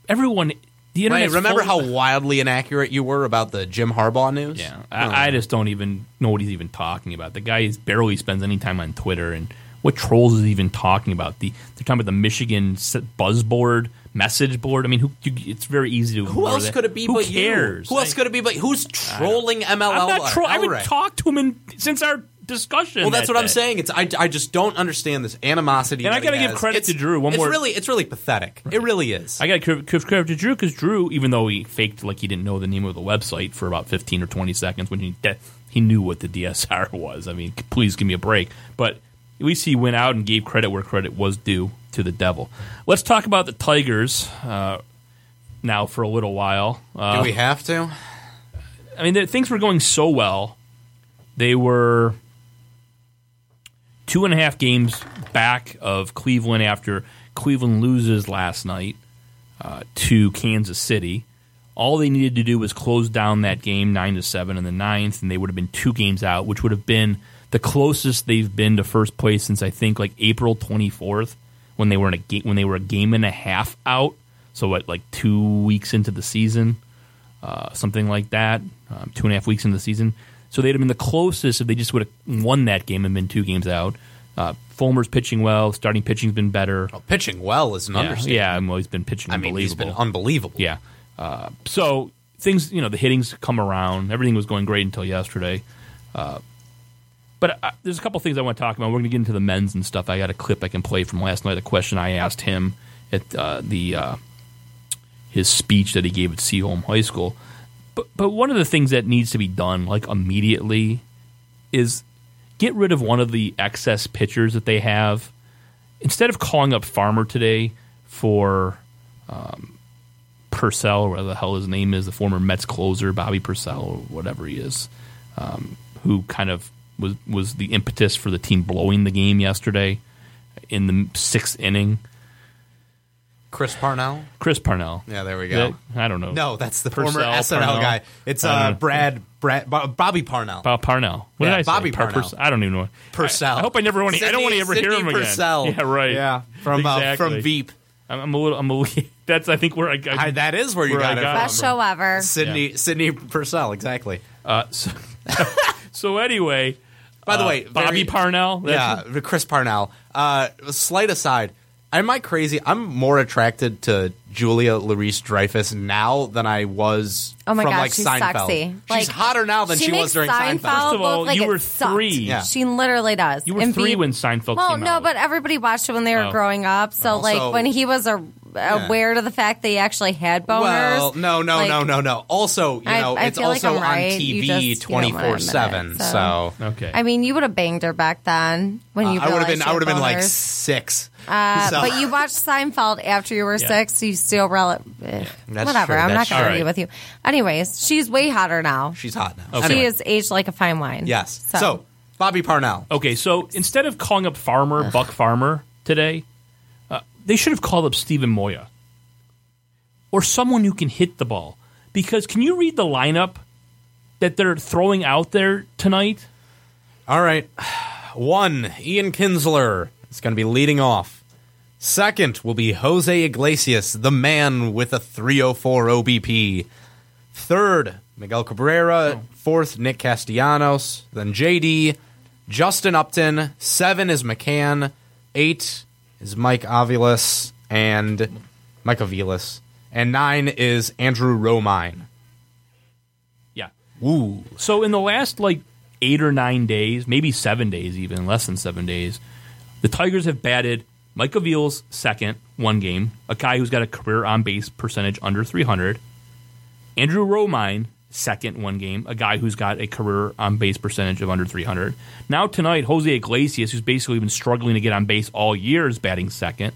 everyone. The Right, internet. remember how wildly inaccurate you were about the Jim Harbaugh news? Yeah, I, I just don't even know what he's even talking about. The guy barely spends any time on Twitter, and what trolls is he even talking about? The they're talking about the Michigan s- buzz board, message board. I mean, who? You, it's very easy to. Who else that. could it be Who but cares? you? Who else could it be but who's trolling MLL? I'm not trolling. I haven't Elray? talked to him in, since our discussion. Well, that's that what I'm saying. It's I, I just don't understand this animosity. And I got to give credit to Drew. One it's more- really it's really pathetic. It really is. I got to give credit to Drew because Drew, even though he faked like he didn't know the name of the website for about 15 or 20 seconds when he de- he knew what the DSR was. I mean, please give me a break. But at least he went out and gave credit where credit was due to the devil. Let's talk about the Tigers uh, now for a little while. Uh, Do we have to? I mean, things were going so well. They were two and a half games back of Cleveland after Cleveland loses last night uh, to Kansas City. All they needed to do was close down that game nine to seven in the ninth, and they would have been two games out, which would have been the closest they've been to first place since I think like April twenty fourth when they were in a game when they were a game and a half out. So what, like two weeks into the season, uh, something like that, um, two and a half weeks into the season. So they'd have been the closest if they just would have won that game and been two games out. Uh, Fulmer's pitching well. Starting pitching's been better. Well, pitching well is an yeah, understatement. yeah, well, he's been pitching I mean, he's unbelievable. been unbelievable. Yeah. Uh, so things, you know, the hitting's come around. Everything was going great until yesterday. Uh, but uh, there's a couple things I want to talk about. We're going to get into the men's and stuff. I got a clip I can play from last night. A question I asked him at uh, the uh, his speech that he gave at Seaholm High School. But but one of the things that needs to be done like immediately is get rid of one of the excess pitchers that they have. Instead of calling up Farmer today for um, Purcell, or whatever the hell his name is, the former Mets closer, Bobby Purcell, or whatever he is, um, who kind of was was the impetus for the team blowing the game yesterday in the sixth inning. Chris Parnell. Chris Parnell. Yeah, there we go. That- I don't know. No, that's the Purcell, former SNL Parnell. guy. It's I uh. Brad Brad Bobby Parnell. Bob Parnell. What Yeah, did I say? Bobby Par- Parnell. Purcell. I don't even know. Purcell. I, I hope I never want to. I don't want to ever hear Sidney him again. *laughs* Yeah, right. Yeah, from uh, from Veep. I'm, I'm a little. I'm a little. *laughs* That's I think where I got. I, that is where you got, I it got from. Best show ever. Sydney Sydney Purcell, exactly. Uh, so, *laughs* so anyway. By the uh, way, Bobby very- Parnell. Yeah, That's- Chris Parnell. Uh, slight aside, am I crazy? I'm more attracted to Julia Louise Dreyfus now than I was Oh my from god, like she's Seinfeld. sexy. She's Like, hotter now than she, makes was during Seinfeld. Seinfeld. First of all, like you were three. Yeah. She literally does. You were And three Veep- when Seinfeld Well, came no, out. but everybody watched it when they were Oh. growing up. So, Also- like, when he was a, aware to the fact that he actually had boners. Well, no, no, like, no, no, no. Also, you I- know, I it's feel like also on right. TV just- you don't twenty wanna four admit seven. So, okay. I mean, you would have banged her back then when you. Uh, I would have been. I would have been like six. Uh, *laughs* So- But you watched Seinfeld after you were Yeah. six. You still rel- eh, That's whatever. true, I'm that's not going to true. argue with you. Anyways, she's way hotter now. She's hot now. Okay. She Anyway, is aged like a fine wine. Yes. So, So, Bobby Parnell. Okay, so instead of calling up Farmer, Buck Farmer today, they should have called up Steven Moya or someone who can hit the ball. Because can you read the lineup that they're throwing out there tonight? All right. One, Ian Kinsler is going to be leading off. Second will be Jose Iglesias, the man with a 304 OBP. Third, Miguel Cabrera. Oh. Fourth, Nick Castellanos. Then JD, Justin Upton. Seven is McCann. Eight is Mike Aviles and Mike Aviles. And nine is Andrew Romine. Yeah. Woo. So in the last like eight or nine days, maybe seven days, even less than seven days, the Tigers have batted Mike Aviles second, one game, a guy who's got a career on base percentage under 300. Andrew Romine second, one game, a guy who's got a career on base percentage of under 300. Now tonight, Jose Iglesias, who's basically been struggling to get on base all year, is batting second.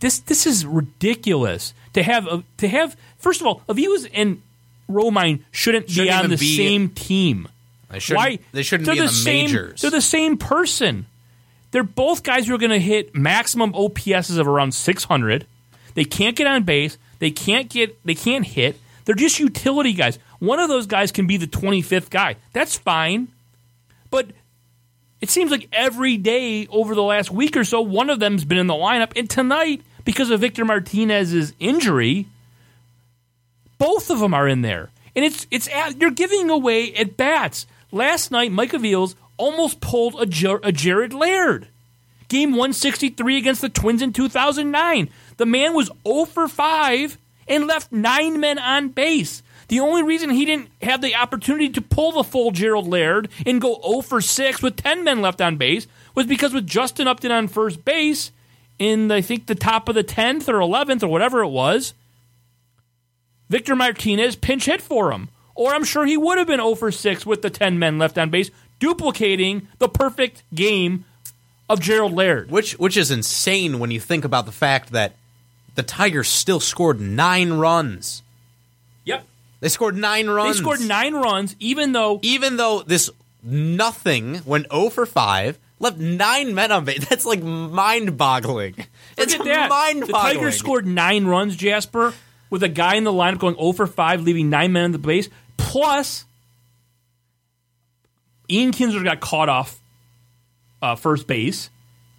this this is ridiculous to have a, to have. First of all, Aviles and Romine shouldn't, be Shouldn't on the be- same team. They shouldn't- Why they shouldn't they're be in the same, majors. They're the same person. They're both guys who are going to hit maximum OPSs of around 600. They can't get on base. They can't get. They can't hit. They're just utility guys. One of those guys can be the 25th guy. That's fine. But it seems like every day over the last week or so, one of them's been in the lineup. And tonight, because of Victor Martinez's injury, both of them are in there. And it's it's at, you're giving away at bats. Last night, Mike Aviles almost pulled a, Jar- a Gerald Laird. Game 163 against the Twins in 2009. The man was 0 for 5 and left nine men on base. The only reason he didn't have the opportunity to pull the full Gerald Laird and go 0 for 6 with 10 men left on base was because with Justin Upton on first base in, I think, the top of the 10th or 11th or whatever it was, Victor Martinez pinch hit for him. Or I'm sure he would have been 0 for 6 with the 10 men left on base, duplicating the perfect game of Gerald Laird. Which which is insane when you think about the fact that the Tigers still scored nine runs. Yep. They scored nine runs. They scored nine runs, even though even though this nothing went 0 for 5, left nine men on base. *laughs* That's like mind boggling. It's mind The. Tigers scored nine runs, Jasper, with a guy in the lineup going 0 for 5, leaving nine men on the base. Plus, Ian Kinsler got caught off uh, first base,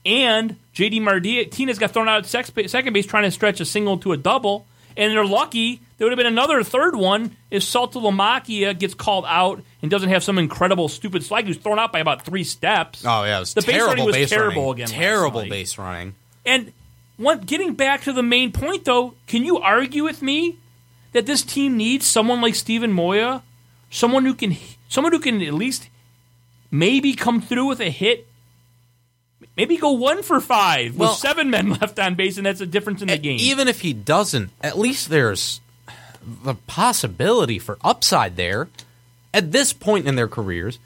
and JD Martinez got thrown out at second base trying to stretch a single to a double. And they're lucky. There would have been another third one if Saltalamacchia gets called out and doesn't have some incredible stupid slide. He was thrown out by about three steps. Oh yeah, it was the base running was base terrible running. again. Terrible base running. And one, getting back to the main point, though, can you argue with me that this team needs someone like Steven Moya, someone who can, someone who can at least maybe come through with a hit, maybe go one for five Well- with seven men *laughs* left on base, and that's a difference in the game. Even if he doesn't, at least there's the possibility for upside there. At this point in their careers,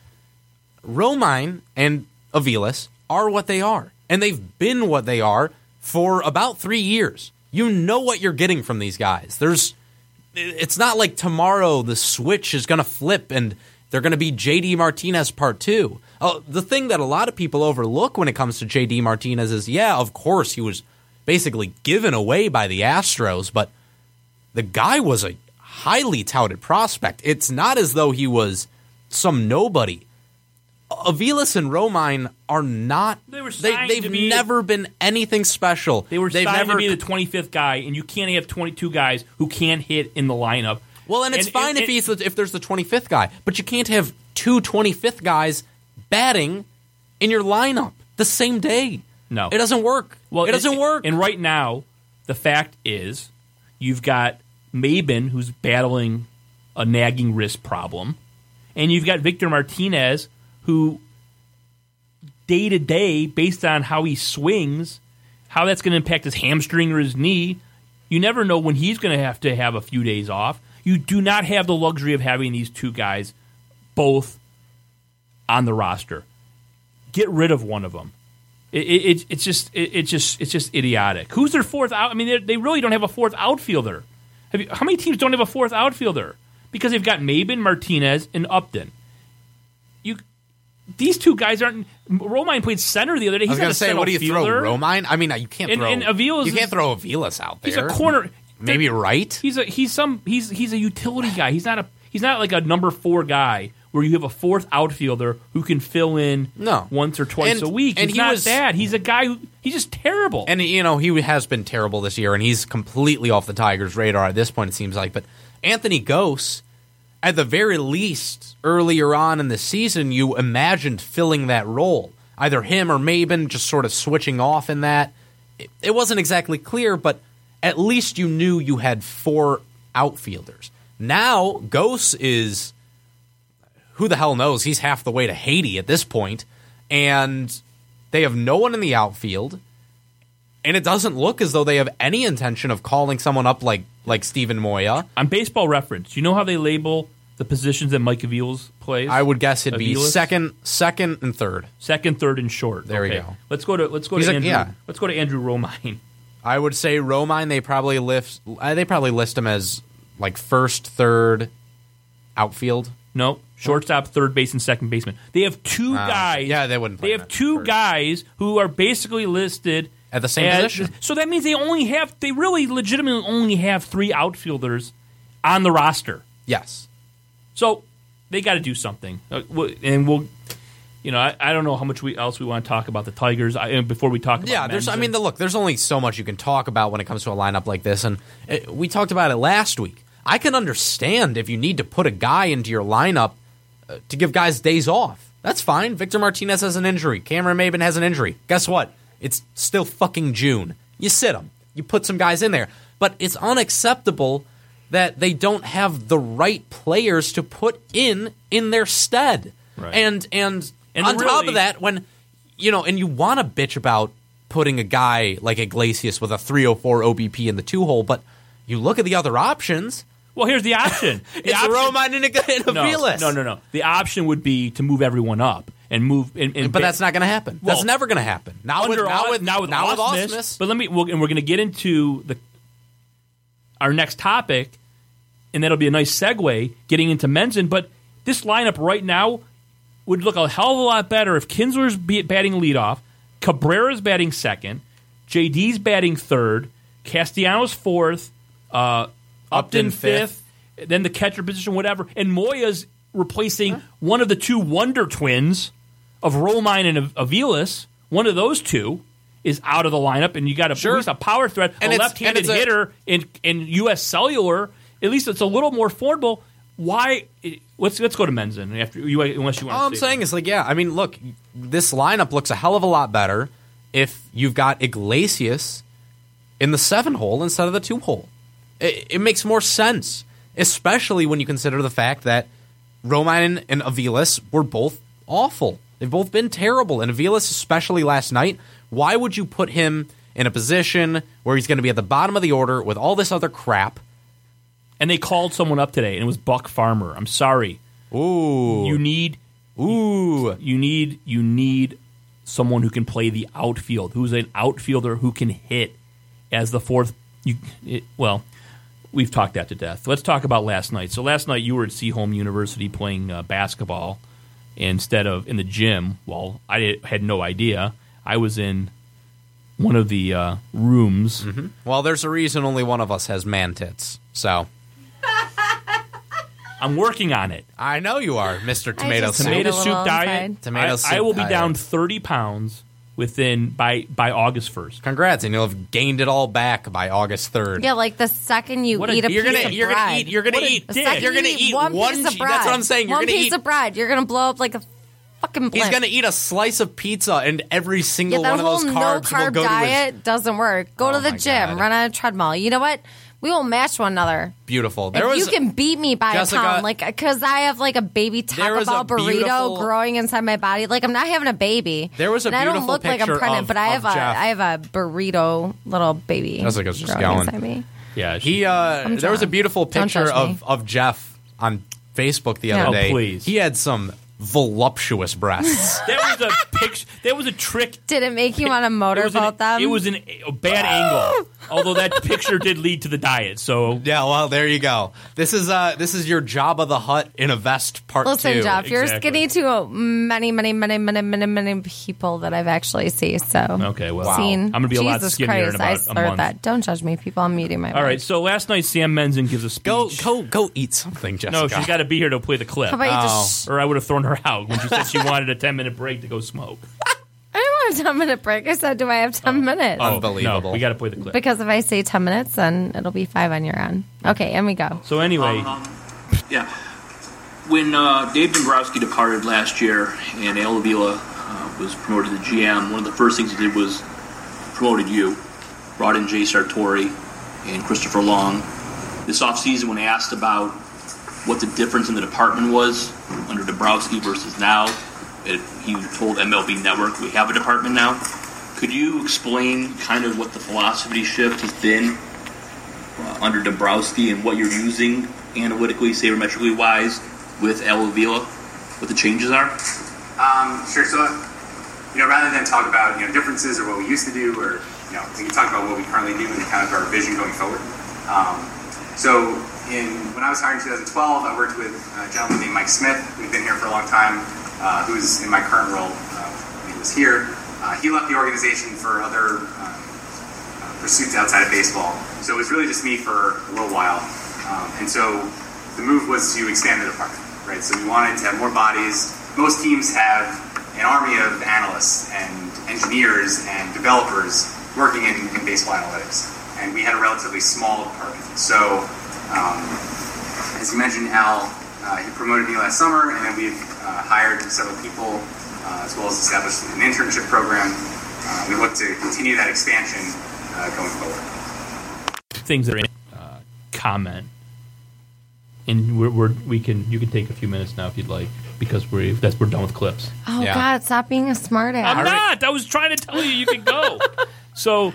Romine and Aviles are what they are, and they've been what they are for about three years. You know what you're getting from these guys. There's, it's not like tomorrow the switch is going to flip and they're going to be JD Martinez part two. Oh, the thing that a lot of people overlook when it comes to JD Martinez is, yeah, of course he was basically given away by the Astros, but the guy was a highly touted prospect. It's not as though he was some nobody. Aviles and Romine are not. They were They, signed they've be- never been anything special. they were They've signed never to be the 25th guy, and you can't have 22 guys who can't hit in the lineup. Well, and it's fine if he's if there's the 25th guy, but you can't have two 25th guys batting in your lineup the same day. No, It doesn't work. Well, it doesn't and- work. And right now, the fact is, you've got Maybin who's battling a nagging wrist problem, and you've got Victor Martinez who, day to day, based on how he swings, how that's going to impact his hamstring or his knee. You never know when he's going to have to have a few days off. You do not have the luxury of having these two guys both on the roster. Get rid of one of them. It, it, it- it's just it, it's just it's just idiotic. Who's their fourth out? I mean, they- really don't have a fourth outfielder. Have you, how many teams don't have a fourth outfielder? Because they've got Maybin, Martinez, and Upton. You, these two guys aren't. Romine played center the other day. I He's was not going to say, what do you fielder. throw, Romine? I mean, you can't And- throw. and you can't throw Aviles out there. He's a corner. Maybe right. He's a he's some he's he's a utility guy. He's not a he's not like a number four guy where you have a fourth outfielder who can fill in No. once or twice And- a week. and he's he not was- bad. He's a guy who he's just terrible. And you know he has been terrible this year, and he's completely off the Tigers' radar at this point. It seems like, but Anthony Gose, at the very least, earlier on in the season, you imagined filling that role. Either him or Maybin just sort of switching off in that. It, it wasn't exactly clear, but at least you knew you had four outfielders. Now Gose is who the hell knows? He's half the way to Haiti at this point, and they have no one in the outfield and it doesn't look as though they have any intention of calling someone up like like Steven Moya. On Baseball Reference, you know how they label the positions that Mike Aviles plays? I would guess it'd be second, second, and third. second, third, and short. There we go. Let's go to let's go He's to like- Andrew. yeah. Let's go to Andrew Romine. I would say Romine. They probably list. Uh, they probably list him as like first, third, outfield. No, shortstop, third base, and second baseman. They have two Ah, guys. yeah, they wouldn't They have two first. guys who are basically listed At the same as- position. So that means they only have. They really, legitimately, only have three outfielders on the roster. Yes. So they got to do something, uh, and we'll. You know, I, I don't know how much we else we want to talk about the Tigers I, before we talk about. Yeah, there's. I mean, the, look, there's only so much you can talk about when it comes to a lineup like this, and uh we talked about it last week. I can understand if you need to put a guy into your lineup uh, to give guys days off. That's fine. Victor Martinez has an injury. Cameron Maybin has an injury. Guess what? It's still fucking June. You sit them. You put some guys in there, but it's unacceptable that they don't have the right players to put in in their stead. Right. And and, And on top of that, when you know, and you want to bitch about putting a guy like Iglesias with a 304 OBP in the two hole, but you look at the other options. Well, here's the option. *laughs* The It's option- Romine and a, and no, no, no, no. The option would be to move everyone up and move. And, and But that's not going to happen. Well, that's never going to happen. Now with now with now with now with Ausmus. But let me, we'll, and we're going to get into the our next topic, and that'll be a nice segue getting into Menzin. But this lineup right now would look a hell of a lot better if Kinsler's batting leadoff, Cabrera's batting second, JD's batting third, Castellanos fourth, uh, Upton, Upton fifth, then the catcher position, whatever, and Moya's replacing one of the two wonder twins of Romine and Av- Aviles. One of those two is out of the lineup, and you got a, Sure. at least a power threat, And a left-handed and it's a- hitter in in U.S. Cellular. At least it's a little more affordable. Why? Let's let's go to Menzin after you unless you want. All to I'm saying is like, yeah, I mean, look, this lineup looks a hell of a lot better if you've got Iglesias in the seven hole instead of the two hole. It, it makes more sense, especially when you consider the fact that Romine and Aviles were both awful. They've both been terrible, and Aviles, especially last night. Why would you put him in a position where he's going to be at the bottom of the order with all this other crap? And they called someone up today, and it was Buck Farmer. I'm sorry. Ooh, You need ooh, you need you need someone who can play the outfield, who's an outfielder who can hit as the fourth. You it, well, we've talked that to death. Let's talk about last night. So last night you were at Seaholm University playing uh, basketball instead of in the gym. Well, I did, had no idea. I was in one of the uh, rooms. Well, there's a reason only one of us has man tits. So I'm working on it. I know you are, Mister Tomato just Soup. made Tomato soup diet. Tomato I, soup I will be diet. down 30 pounds within by by August 1st. Congrats, and you'll have gained it all back by August third. Yeah, like the second you What a- eat a you're piece gonna of you're bread. gonna eat you're gonna What a eat dick. you're gonna eat one, one. piece of che- bread. That's what I'm saying. You're one gonna piece eat. of bread. You're gonna blow up like a fucking. He's gonna eat a slice of pizza, and every Yeah, single that one of whole those no carbs will carb go to diet his. doesn't work. Go Oh to the my gym, God. run on a treadmill. You know what? We will match one another. Beautiful. There if was you can beat me by Jessica, a pound, like because I have like a baby Taco Bell burrito growing inside my body, like I'm not having a baby. There was a and I don't beautiful look like I'm picture pregnant, of- but I have of a Jeff. I have a burrito little baby. Jessica's just growing going. inside me. Yeah, she- He uh, there was a beautiful picture of of Jeff on Facebook the Yeah. other Oh, day. please. He had some voluptuous breasts. *laughs* that was a picture. That was a trick. Did it make you want to It was, motorboat an, them? it was an, a bad angle. Although that picture did lead to the diet. So yeah, well, there you go. This is uh this is your Jabba the Hutt in a vest part Listen, two. Jeff, you're exactly. skinny to many, many, many, many, many, many people that I've actually seen. So okay, well, seen. I'm gonna be a lot Jesus skinnier Christ, in I about a slurred month. that. Don't judge me, people. I'm muting my. All right. mic. So last night Sam Menzin gives a speech. Go go go eat something, Jessica. No, she's got to be here to play the clip. How about you Oh. just? or I would have thrown her out when she said she *laughs* wanted a 10 minute break to go smoke. I don't want a ten minute break. I said, do I have ten minutes? Oh, Unbelievable. No, we got to play the clip. Because if I say ten minutes, then it'll be five on your end. Okay, and we go. so anyway, Yeah. When uh, Dave Dombrowski departed last year and Al Avila uh, was promoted to GM, one of the first things he did was promoted you, brought in Jay Sartori and Christopher Long. This offseason, when asked about what the difference in the department was under Dombrowski versus now, it, he told MLB Network, we have a department now. Could you explain kind of what the philosophy shift has been uh, under Dombrowski and what you're using analytically, sabermetrically wise with Al Avila, what the changes are? Um, sure. So, you know, rather than talk about you know differences or what we used to do or you know, we can talk about what we currently do and kind of our vision going forward. Um, so, in when I was hired in 2012, I worked with a gentleman named Mike Smith, who's been here for a long time, uh, who's in my current role uh, he was here. Uh, he left the organization for other um, uh, pursuits outside of baseball, so it was really just me for a little while. Um, and so, the move was to expand the department, right? So we wanted to have more bodies. Most teams have an army of analysts and engineers and developers working in, in baseball analytics, and we had a relatively small department. So, um, as you mentioned, Al, uh, he promoted me last summer, and then we've uh, hired several people, uh, as well as established an internship program. Uh, we look to continue that expansion uh, going forward. things that are in uh, comment, and we're, we're we can you can take a few minutes now if you'd like because we're that's we're done with clips. Oh God, stop being a smartass. I'm not. I was trying to tell you you can go. *laughs* so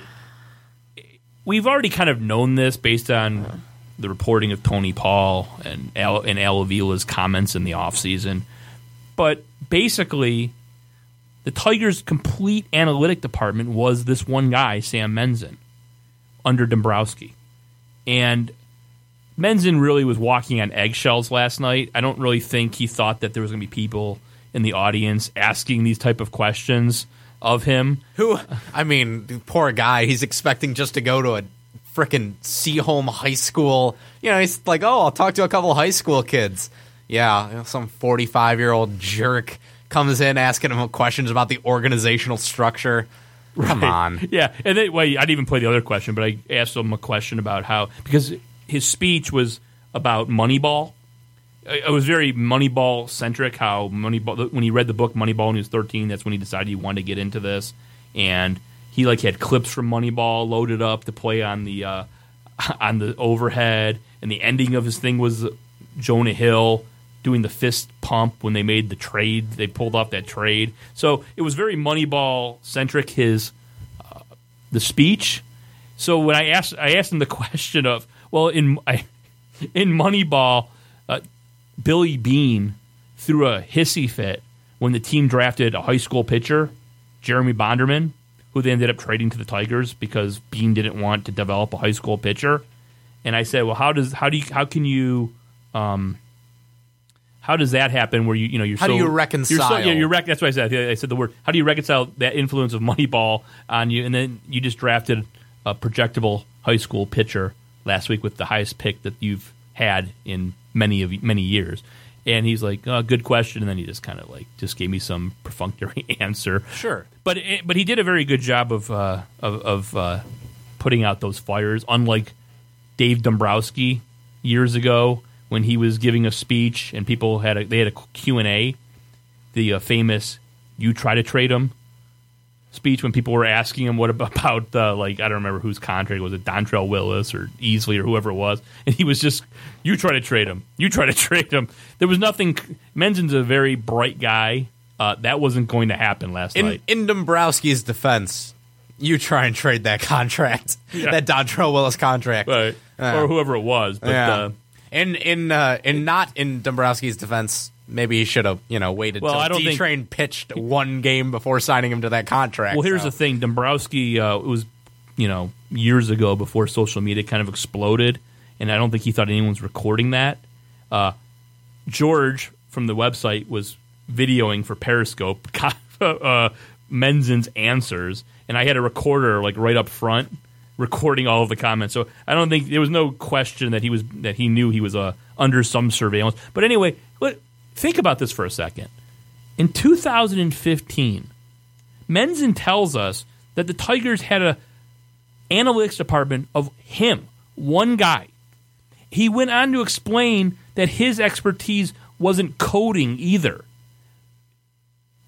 we've already kind of known this based on the reporting of Tony Paul and Al, and Al Avila's comments in the offseason. But basically, the Tigers' complete analytic department was this one guy, Sam Menzin, under Dombrowski. And Menzin really was walking on eggshells last night. I don't really think he thought that there was going to be people in the audience asking these type of questions of him. Who? I mean, poor guy. He's expecting just to go to a frickin' Seaholm High School. You know, he's like, oh, I'll talk to a couple high school kids. Yeah, you know, some forty-five-year-old jerk comes in asking him questions about the organizational structure. Come Right. on. Yeah, and then, well, I didn't even play the other question, but I asked him a question about how because his speech was about Moneyball. It was very Moneyball centric. How Moneyball when he read the book Moneyball when he was thirteen, that's when he decided he wanted to get into this, and he like had clips from Moneyball loaded up to play on the uh, *laughs* on the overhead, and the ending of his thing was Jonah Hill doing the fist pump when they made the trade. They pulled off that trade, so it was very Moneyball centric. His uh, the speech. So when I asked, I asked him the *laughs* question of, well, in I, in Moneyball, uh, Billy Beane threw a hissy fit when the team drafted a high school pitcher, Jeremy Bonderman, who they ended up trading to the Tigers because Beane didn't want to develop a high school pitcher. And I said, well, how does how do you how can you um, how does that happen? Where you you know you're How so, do you You're so, reconcile? yeah, you're rec- that's what I said. I said the word. How do you reconcile that influence of *laughs* Moneyball on you? And then you just drafted a projectable high school pitcher last week with the highest pick that you've had in many of many years. And he's like, oh, "Good question." And then he just kind of like just gave me some *laughs* perfunctory answer. Sure. but it, but he did a very good job of uh, of, of uh, putting out those fires. Unlike Dave Dombrowski years ago when he was giving a speech and people had a, they had a Q and A, the uh, famous "You try to trade him" speech when people were asking him what *laughs* about, uh, like I don't remember whose contract was it Dontrelle Willis or Easley or whoever it was, and he was just you try to trade him, you try to *laughs* trade him. There was nothing. Menzin's a very bright guy. Uh, that wasn't going to happen last In night. in Dombrowski's defense, you try and trade that *laughs* contract, Yeah. that Dontrelle Willis contract, Right. or whoever it was. But yeah. uh, in in uh, in not in Dombrowski's defense, maybe he should have you know waited Well, till I don't D think- Train pitched one game before signing him to that contract. Well, here's so. the thing: Dombrowski uh, it was, you know, years ago before social media kind of exploded, and I don't think he thought anyone was recording that. Uh, George from the website was videoing for Periscope *laughs* uh, Menzin's answers, and I had a recorder like right up front recording all of the comments. So I don't think there was no question that he was that he knew he was uh, under some surveillance. But anyway, let, think about this for a second. In 2015, Menzin tells us that the Tigers had a analytics department of him, one guy. He went on to explain that his expertise wasn't coding either,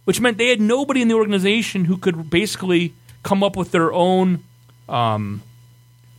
which meant they had nobody in the organization who could basically come up with their own um,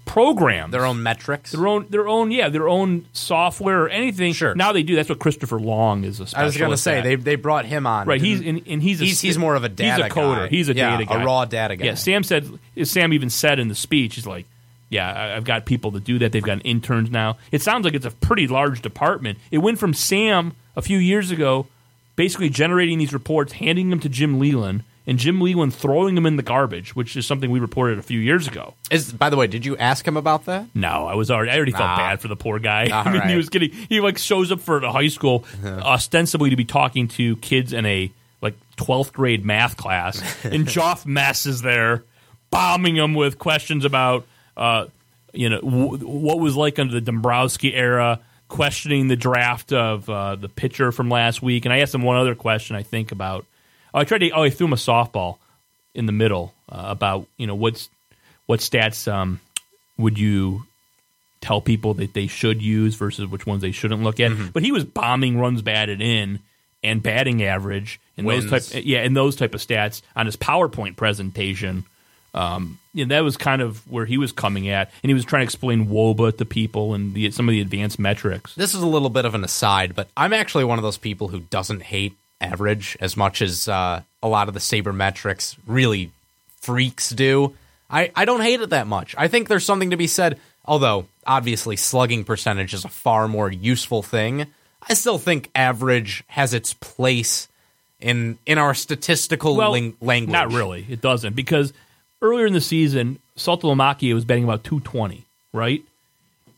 programs, their own metrics, their own, their own, yeah, their own software or anything. Sure. Now they do. That's what Christopher Long is a specialist. I was going to say at. they they brought him on. Right, he's and, and he's a, he's, he's more of a data He's a coder. guy. He's a Yeah, data guy, a raw data guy. Yeah, Sam said. Sam even said in the speech, he's like, "Yeah, I've got people to do that. They've got interns now. It sounds like it's a pretty large department. It went from Sam a few years ago, basically generating these reports, handing them to Jim Leyland, and Jim Leyland throwing them in the garbage, which is something we reported a few years ago. Is by the way, did you ask him about that? No, I was already. I already felt Nah. bad for the poor guy. *laughs* I mean, he was getting. He like shows up for the high school ostensibly to be talking to kids in a like twelfth grade math class, *laughs* and Jeff Moss is there, bombing them with questions about, uh, you know, w- what was like under the Dombrowski era, questioning the draft of uh, the pitcher from last week, and I asked him one other question. I think about. Oh, I tried to. Oh, I threw him a softball in the middle uh, about you know what's what stats um, would you tell people that they should use versus which ones they shouldn't look at. Mm-hmm. But he was bombing runs batted in and batting average and those type yeah and those type of stats on his PowerPoint presentation. Um, that was kind of where he was coming at, and he was trying to explain WOBA to people and the, some of the advanced metrics. This is a little bit of an aside, but I'm actually one of those people who doesn't hate average as much as uh, a lot of the sabermetrics really freaks do. I, I don't hate it that much. I think there's something to be said, although obviously slugging percentage is a far more useful thing. I still think average has its place in in our statistical ling- language. Not really. It doesn't because earlier in the season, Saltalamacchia was betting about 220, right?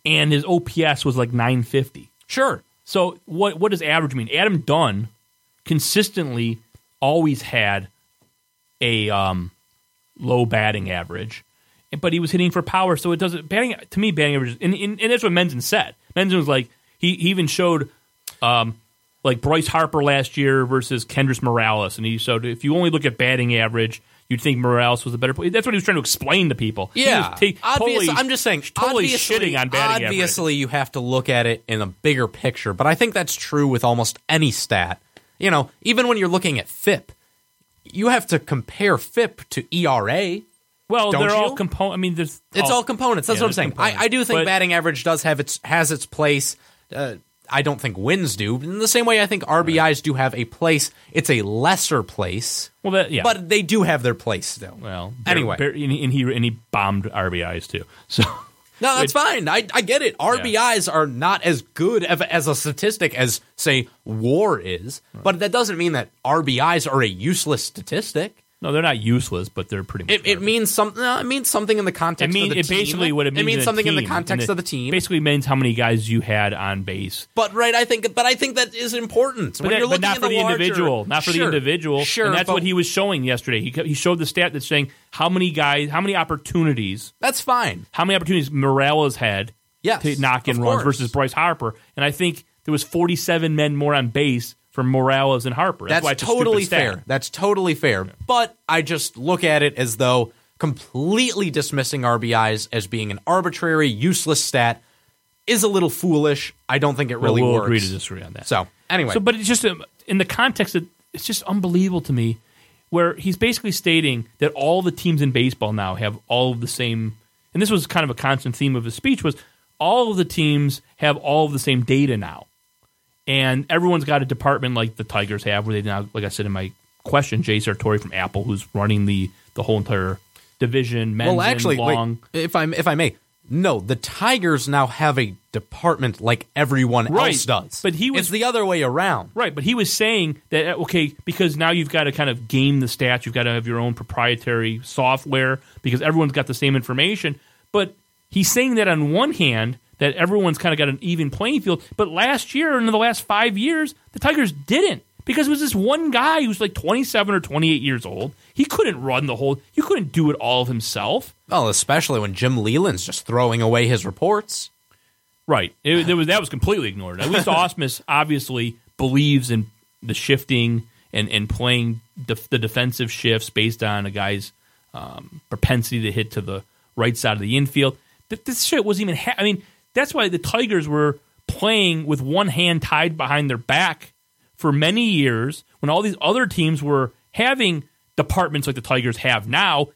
And his OPS was like 950. Sure. So what what does average mean? Adam Dunn consistently always had a um, low batting average, but he was hitting for power. So it doesn't batting to me batting average, and, and, and that's what Menzin said. Menzin was like he, he even showed um, like Bryce Harper last year versus Kendrys Morales, and he showed if you only look at batting average. You'd think Morales was a better player. That's what he was trying to explain to people. Yeah, obviously. totally- I'm just saying, totally shitting on batting average. Obviously, you have to look at it in a bigger picture, but I think that's true with almost any stat. You know, even when you're looking at FIP, you have to compare FIP to ERA. Well, they're all you? component. I mean, there's It's all components. That's Yeah, what I'm saying. I. I do think But- batting average does have its has its place. Uh, I don't think wins do. In the same way, I think RBIs do have a place. It's a lesser place. Well, that yeah. but they do have their place still. Well, Anyway. Bar- and he and he, and he bombed RBIs too. So No, that's Which- fine. I, I get it. RBIs are not as good of, as a statistic as, say, WAR is, but that doesn't mean that RBIs are a useless statistic. No, they're not useless, but they're pretty. Much It, it means something. No, it means something in the context. It means of the it team. basically what it means. It means in something in the context of the team. Basically means how many guys you had on base. But right, I think, but I think that is important. But, when that- you're but looking not at for the, larger- individual, not for Sure, the individual. Sure, and that's but what he was showing yesterday. He he showed the stat that's saying how many guys, how many opportunities, That's fine. how many opportunities Morales had Yes, to knock in runs course. versus Bryce Harper, and I think there was 47 men more on base for Morales and Harper. That's, That's, why it's a totally fair. That's totally fair. But I just look at it as though completely dismissing RBIs as being an arbitrary, useless stat is a little foolish. I don't think it Well, really we'll works. agree to disagree on that. So anyway, So, but it's just um, in the context that it's just unbelievable to me, where he's basically stating that all the teams in baseball now have all of the same, and this was kind of a constant theme of his speech was all of the teams have all of the same data now, and everyone's got a department like the Tigers have, where they now, like I said in my question, Jay Sartori from Apple, who's running the the whole entire division, men's well, actually, wait, long. if I if I may, no, the Tigers now have a department like everyone Right. else does. But he was- it's the other way around. Right, but he was saying that uh, okay, because now you've got to kind of game the stats, you've got to have your own proprietary software because everyone's got the same information. But he's saying that on one hand that everyone's kind of got an even playing field, but last year in the last five years, the Tigers didn't because it was this one guy who's like twenty seven or twenty eight years old. He couldn't run the whole. You couldn't do it all of himself. Well, especially when Jim Leyland's just throwing away his reports. Right. It, was that was completely ignored. At least *laughs* Ausmus obviously believes in the shifting and and playing def- the defensive shifts based on a guy's um, propensity to hit to the right side of the infield. Th- This shit wasn't even. Ha- I mean, that's why the Tigers were playing with one hand tied behind their back for many years when all these other teams were having departments like the Tigers have now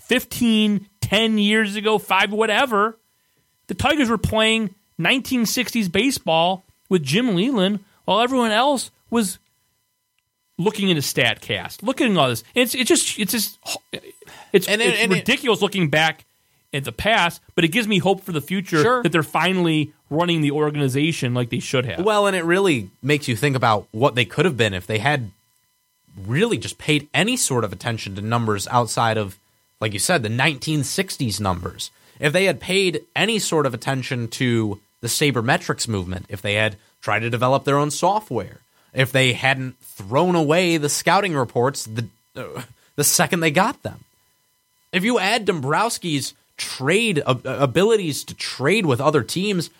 15 10 years ago 5 whatever the Tigers were playing 1960s baseball with Jim Leyland while everyone else was looking into StatCast, looking at all this. It's it's just it's just it's, And it- it's and it- ridiculous looking back at the past, but it gives me hope for the future Sure. that they're finally running the organization like they should have. Well, and it really makes you think about what they could have been if they had really just paid any sort of attention to numbers outside of, like you said, the 1960s numbers. If they had paid any sort of attention to the sabermetrics movement, if they had tried to develop their own software, if they hadn't thrown away the scouting reports the uh, the second they got them, if you add Dombrowski's trade ab- abilities to trade with other teams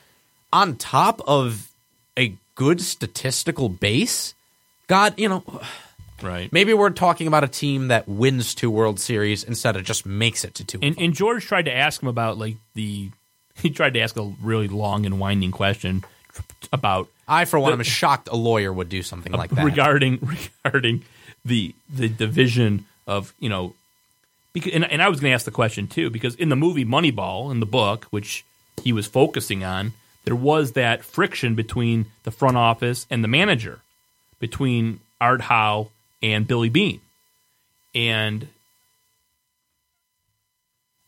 on top of a good statistical base, God, you know, Right. maybe we're talking about a team that wins two World Series instead of just makes it to two. And, and George tried to ask him about like the *laughs* he tried to ask a really long and winding question about I, for one, the- am shocked a lawyer would do something like that. regarding *laughs* regarding the the division of you know because and, and I was going to ask the question too because in the movie Moneyball in the book which he was focusing on there was that friction between the front office and the manager between Art Howe and Billy Beane. And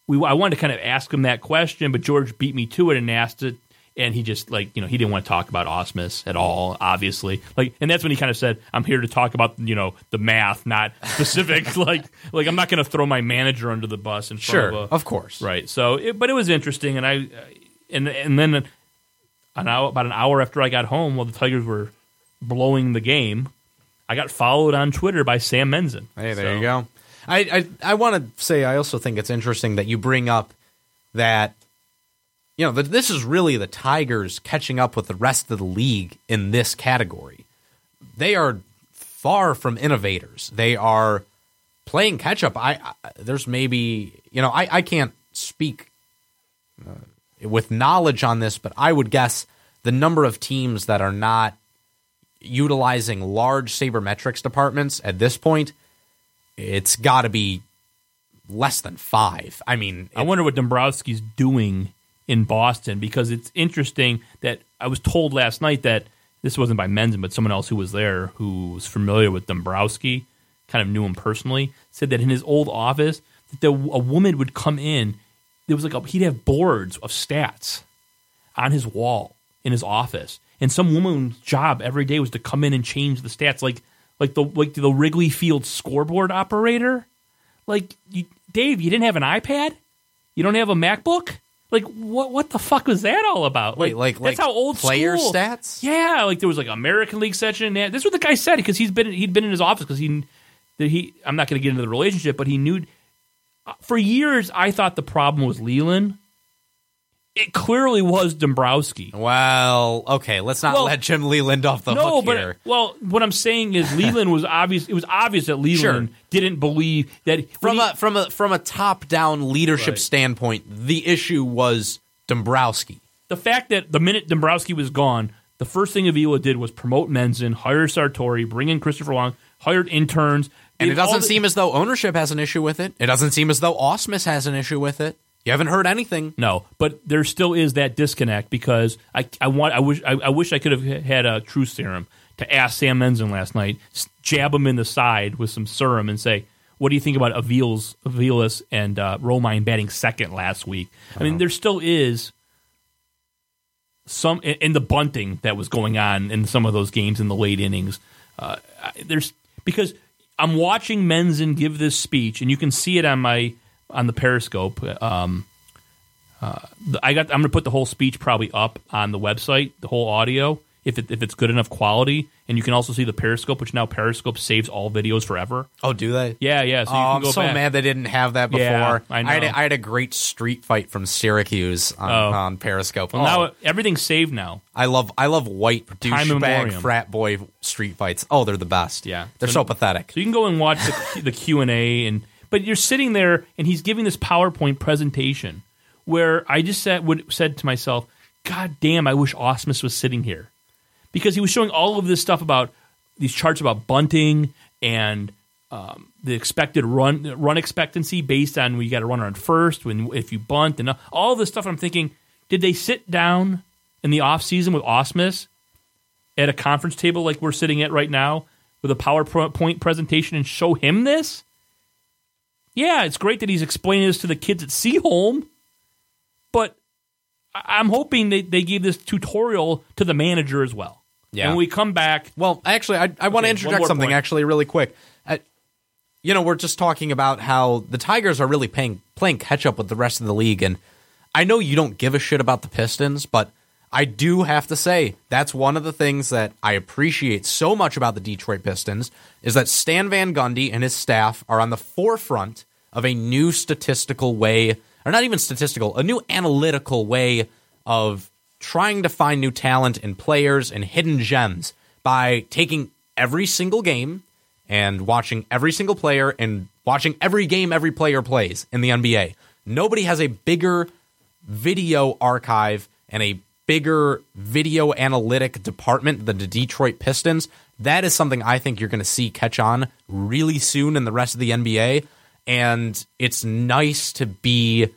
we I wanted to kind of ask him that question but George beat me to it and asked it and he just like you know he didn't want to talk about Ausmus at all obviously like and that's when he kind of said I'm here to talk about you know the math not *laughs* specific *laughs* like like I'm not going to throw my manager under the bus front Sure, of a, of course. right so it, but it was interesting and I uh, and and then an hour about an hour after I got home while the Tigers were blowing the game I got followed on Twitter by Sam Menzin Hey, there So- you go. I I, I want to say I also think it's interesting that you bring up that you know that this is really the Tigers catching up with the rest of the league in this category. They are far from innovators. They are playing catch up. I, I there's maybe you know I I can't speak uh, with knowledge on this, but I would guess the number of teams that are not utilizing large sabermetrics departments at this point, it's got to be less than five. I mean, I wonder what Dombrowski's doing in Boston because it's interesting that I was told last night that this wasn't by Menzin, but someone else who was there who was familiar with Dombrowski, kind of knew him personally, said that in his old office, that the, a woman would come in. There was like a, he'd have boards of stats on his wall in his office, and some woman's job every day was to come in and change the stats, like like the like the Wrigley Field scoreboard operator. Like, you, Dave, you didn't have an iPad? You don't have a MacBook? Like, what what the fuck was that all about? Wait, like- that's like how old player school- stats? Yeah, like there was like American League section. And this is what the guy said because he's been he'd been in his office because he that he. I'm not going to get into the relationship, but he knew uh, for years. I thought the problem was Leyland. It clearly was Dombrowski. well, okay, let's not Well, let Jim Leyland off the no, hook but here. well, what I'm saying is Leyland was obvious. It was obvious that Leyland didn't believe that From he- a from a from a top down leadership Right. standpoint, the issue was Dombrowski. the fact that the minute Dombrowski was gone, the first thing Avila did was promote Menzin, hire Sartori, bring in Christopher Long, hired interns, And it doesn't the- seem as though ownership has an issue with it. It doesn't seem as though Ausmus has an issue with it. You haven't heard anything. No, but there still is that disconnect because I, I want I wish I, I wish I could have had a truth serum to ask Sam Menzin last night, jab him in the side with some serum and say, "What do you think about Aviles, Aviles and uh, Romine batting second last week?" I mean, there still is some in, in the bunting that was going on in some of those games in the late innings. Uh, there's because I'm watching Menzin give this speech, and you can see it on my on the Periscope. Um, uh, I got. I'm going to put the whole speech probably up on the website, the whole audio, if it, if it's good enough quality, and you can also see the Periscope, which now Periscope saves all videos forever. Oh, do they? Yeah, yeah. So you oh, I'm so back. mad they didn't have that before. Yeah, I had, know. a, I had a great street fight from Syracuse on, Oh. on Periscope. Well, Oh, now everything's saved now. I love I love white douchebag frat boy street fights. Oh, they're the best. Yeah. they're so, pathetic. So you can go and watch the, *laughs* the Q and A, and but you're sitting there, and he's giving this PowerPoint presentation where I just said would said to myself, "God damn, I wish Ausmus was sitting here," because he was showing all of this stuff about these charts about bunting and um, the expected run run expectancy based on when you got to run on first when if you bunt and all this stuff. I'm thinking, did they sit down in the off season with Ausmus at a conference table like we're sitting at right now with a PowerPoint presentation and show him this? Yeah, it's great that he's explaining this to the kids at Seaholm, but I- I'm hoping they, they gave this tutorial to the manager as well. Yeah. When we come back, Well, actually, I, I want to Okay, interject something point. actually really quick. Uh, you know, we're just talking about how the Tigers are really playing playing catch up with the rest of the league, and I know you don't give a shit about the Pistons, but I do have to say that's one of the things that I appreciate so much about the Detroit Pistons is that Stan Van Gundy and his staff are on the forefront of a new statistical way, or not even statistical, a new analytical way of trying to find new talent and players and hidden gems by taking every single game and watching every single player and watching every game every player plays in the NBA. Nobody has a bigger video archive and a bigger video analytic department than the Detroit Pistons. That is something I think you're going to see catch on really soon in the rest of the NBA. And it's nice to be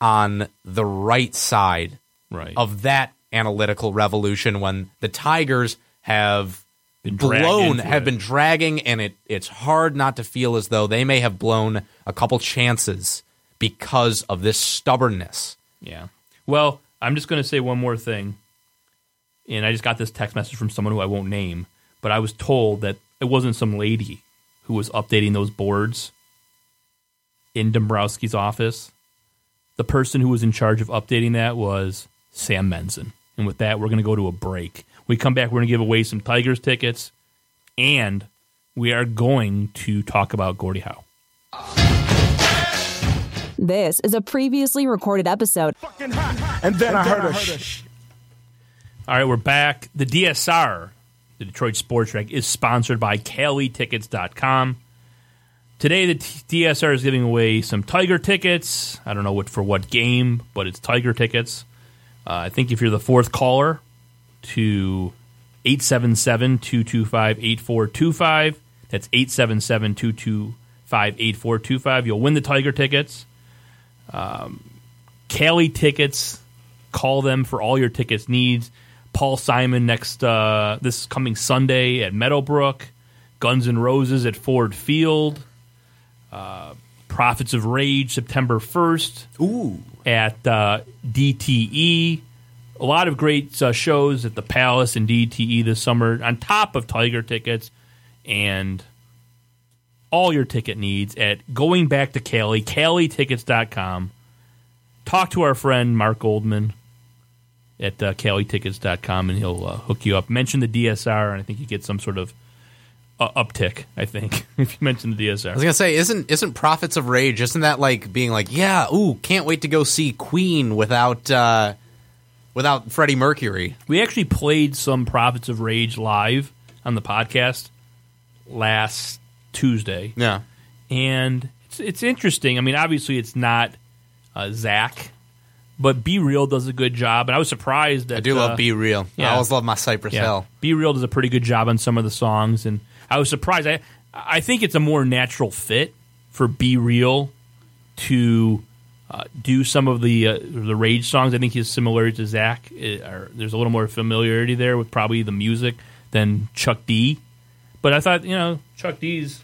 on the right side Right. of that analytical revolution when the Tigers have Been blown have it. been dragging and it it's hard not to feel as though they may have blown a couple chances because of this stubbornness. Yeah. Well, I'm just going to say one more thing. And I just got this text message from someone who I won't name, but I was told that it wasn't some lady who was updating those boards in Dombrowski's office. The person who was in charge of updating that was Sam Menzin. And with that, we're going to go to a break. We come back, we're going to give away some Tigers tickets, and we are going to talk about Gordie Howe. This is a previously recorded episode. And then I heard a sh- All right, we're back. The DSR, the Detroit Sports Rag, is sponsored by CaliTickets.com. Today, the DSR is giving away some Tiger tickets. I don't know what for what game, but it's Tiger tickets. Uh, I think if you're the fourth caller to 877 225 8425, that's 877 225 8425, you'll win the Tiger tickets. Um, Cali tickets. Call them for all your tickets needs. Paul Simon next uh, this coming Sunday at Meadowbrook. Guns N' Roses at Ford Field. Uh, Prophets of Rage September first. Ooh, at uh, DTE. A lot of great uh, shows at the Palace and DTE this summer. On top of Tiger tickets and all your ticket needs at going back to Cali, CaliTickets.com. Talk to our friend Mark Goldman at uh, CaliTickets.com and he'll uh, hook you up. Mention the DSR, and I think you get some sort of uh, uptick. I think *laughs* if you mentioned the DSR. I was gonna say, isn't isn't Prophets of Rage? Isn't that like being like, yeah, ooh, can't wait to go see Queen without uh, without Freddie Mercury? We actually played some Prophets of Rage live on the podcast last Tuesday. Yeah, and it's it's interesting. I mean, obviously, it's not uh, Zack, but B-Real does a good job, and I was surprised that I do uh, love B-Real. Yeah. I always love my Cypress Hill. B-Real does a pretty good job on some of the songs, and I was surprised. I I think it's a more natural fit for B-Real to uh, do some of the uh, the Rage songs. I think he's similar to Zack. Uh, or there's a little more familiarity there with probably the music than Chuck D. But I thought you know Chuck D's.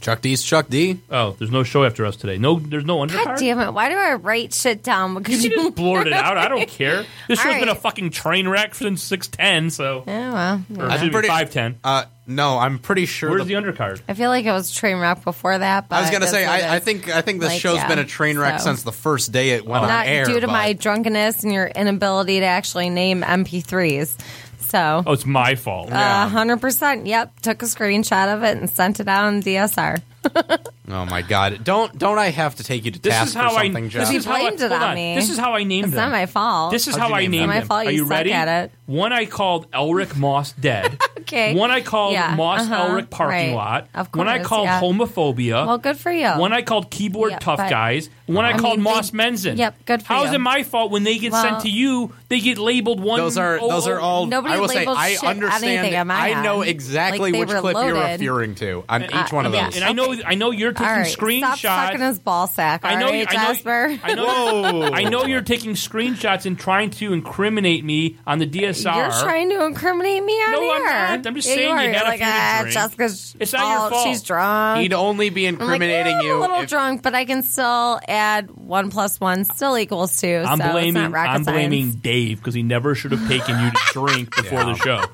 Chuck D's Chuck D. Oh, there's no show after us today. No, there's no undercard. God damn it! Why do I write shit down? Because *laughs* You just blurred it out. I don't care. This *laughs* All show's been a fucking train wreck since six ten. So, Yeah, well, or yeah. excuse me, five ten. Uh, no, I'm pretty sure. Where's the, undercard? I feel like it was train wreck before that. But I was gonna say, I, I think I think this Like, show's yeah, been a train wreck so. since the first day it went not on air. due to but- my drunkenness and your inability to actually name MP3s. So, Oh, it's my fault. a hundred percent. Yep, took a screenshot of it and sent it out on DSR. *laughs* Oh my god! Don't don't I have to take you to This task is how for something, This Jeff? He is how I. blamed it on on. me. This is how I named It's them. not my fault. This is How'd how you I name named them? It's my fault Are you you suck ready? at it. One I called Elrick Moss dead. *laughs* Okay. One I called Yeah, Moss uh-huh, Elrick parking right. lot. Of One I course, called yeah. homophobia. Well, good for you. One I called keyboard Yeah, tough but- guys. One I, I called mean, Moss they- Menzin. Yep, good for you. How is you. it my fault when they get sent Well- to you? They get labeled one. Those are oh, those are all. Nobody I will say labels I shit understand. anything on my I know end. exactly Like, they which were clip you're loaded. referring to on each one of yeah. those. And I know, I know you're taking All right, screenshots. stop sucking his ball sack. I know, you- right, I know, Jasper. I know, I know you're taking screenshots and trying to incriminate me on the DSR. You're trying to incriminate me on no, air. I'm not. I'm just Yeah, saying you, you, are. had You're a like, few to ah, drink. Jessica's It's not your fault. fault. She's drunk. He'd only be I'm like, incriminating "Yeah, I'm you. a little if- drunk, but I can still add one plus one still equals two. I'm so it's blaming. not rocket I'm blaming science, Dave because he never should have taken you to *laughs* drink before Yeah. the show.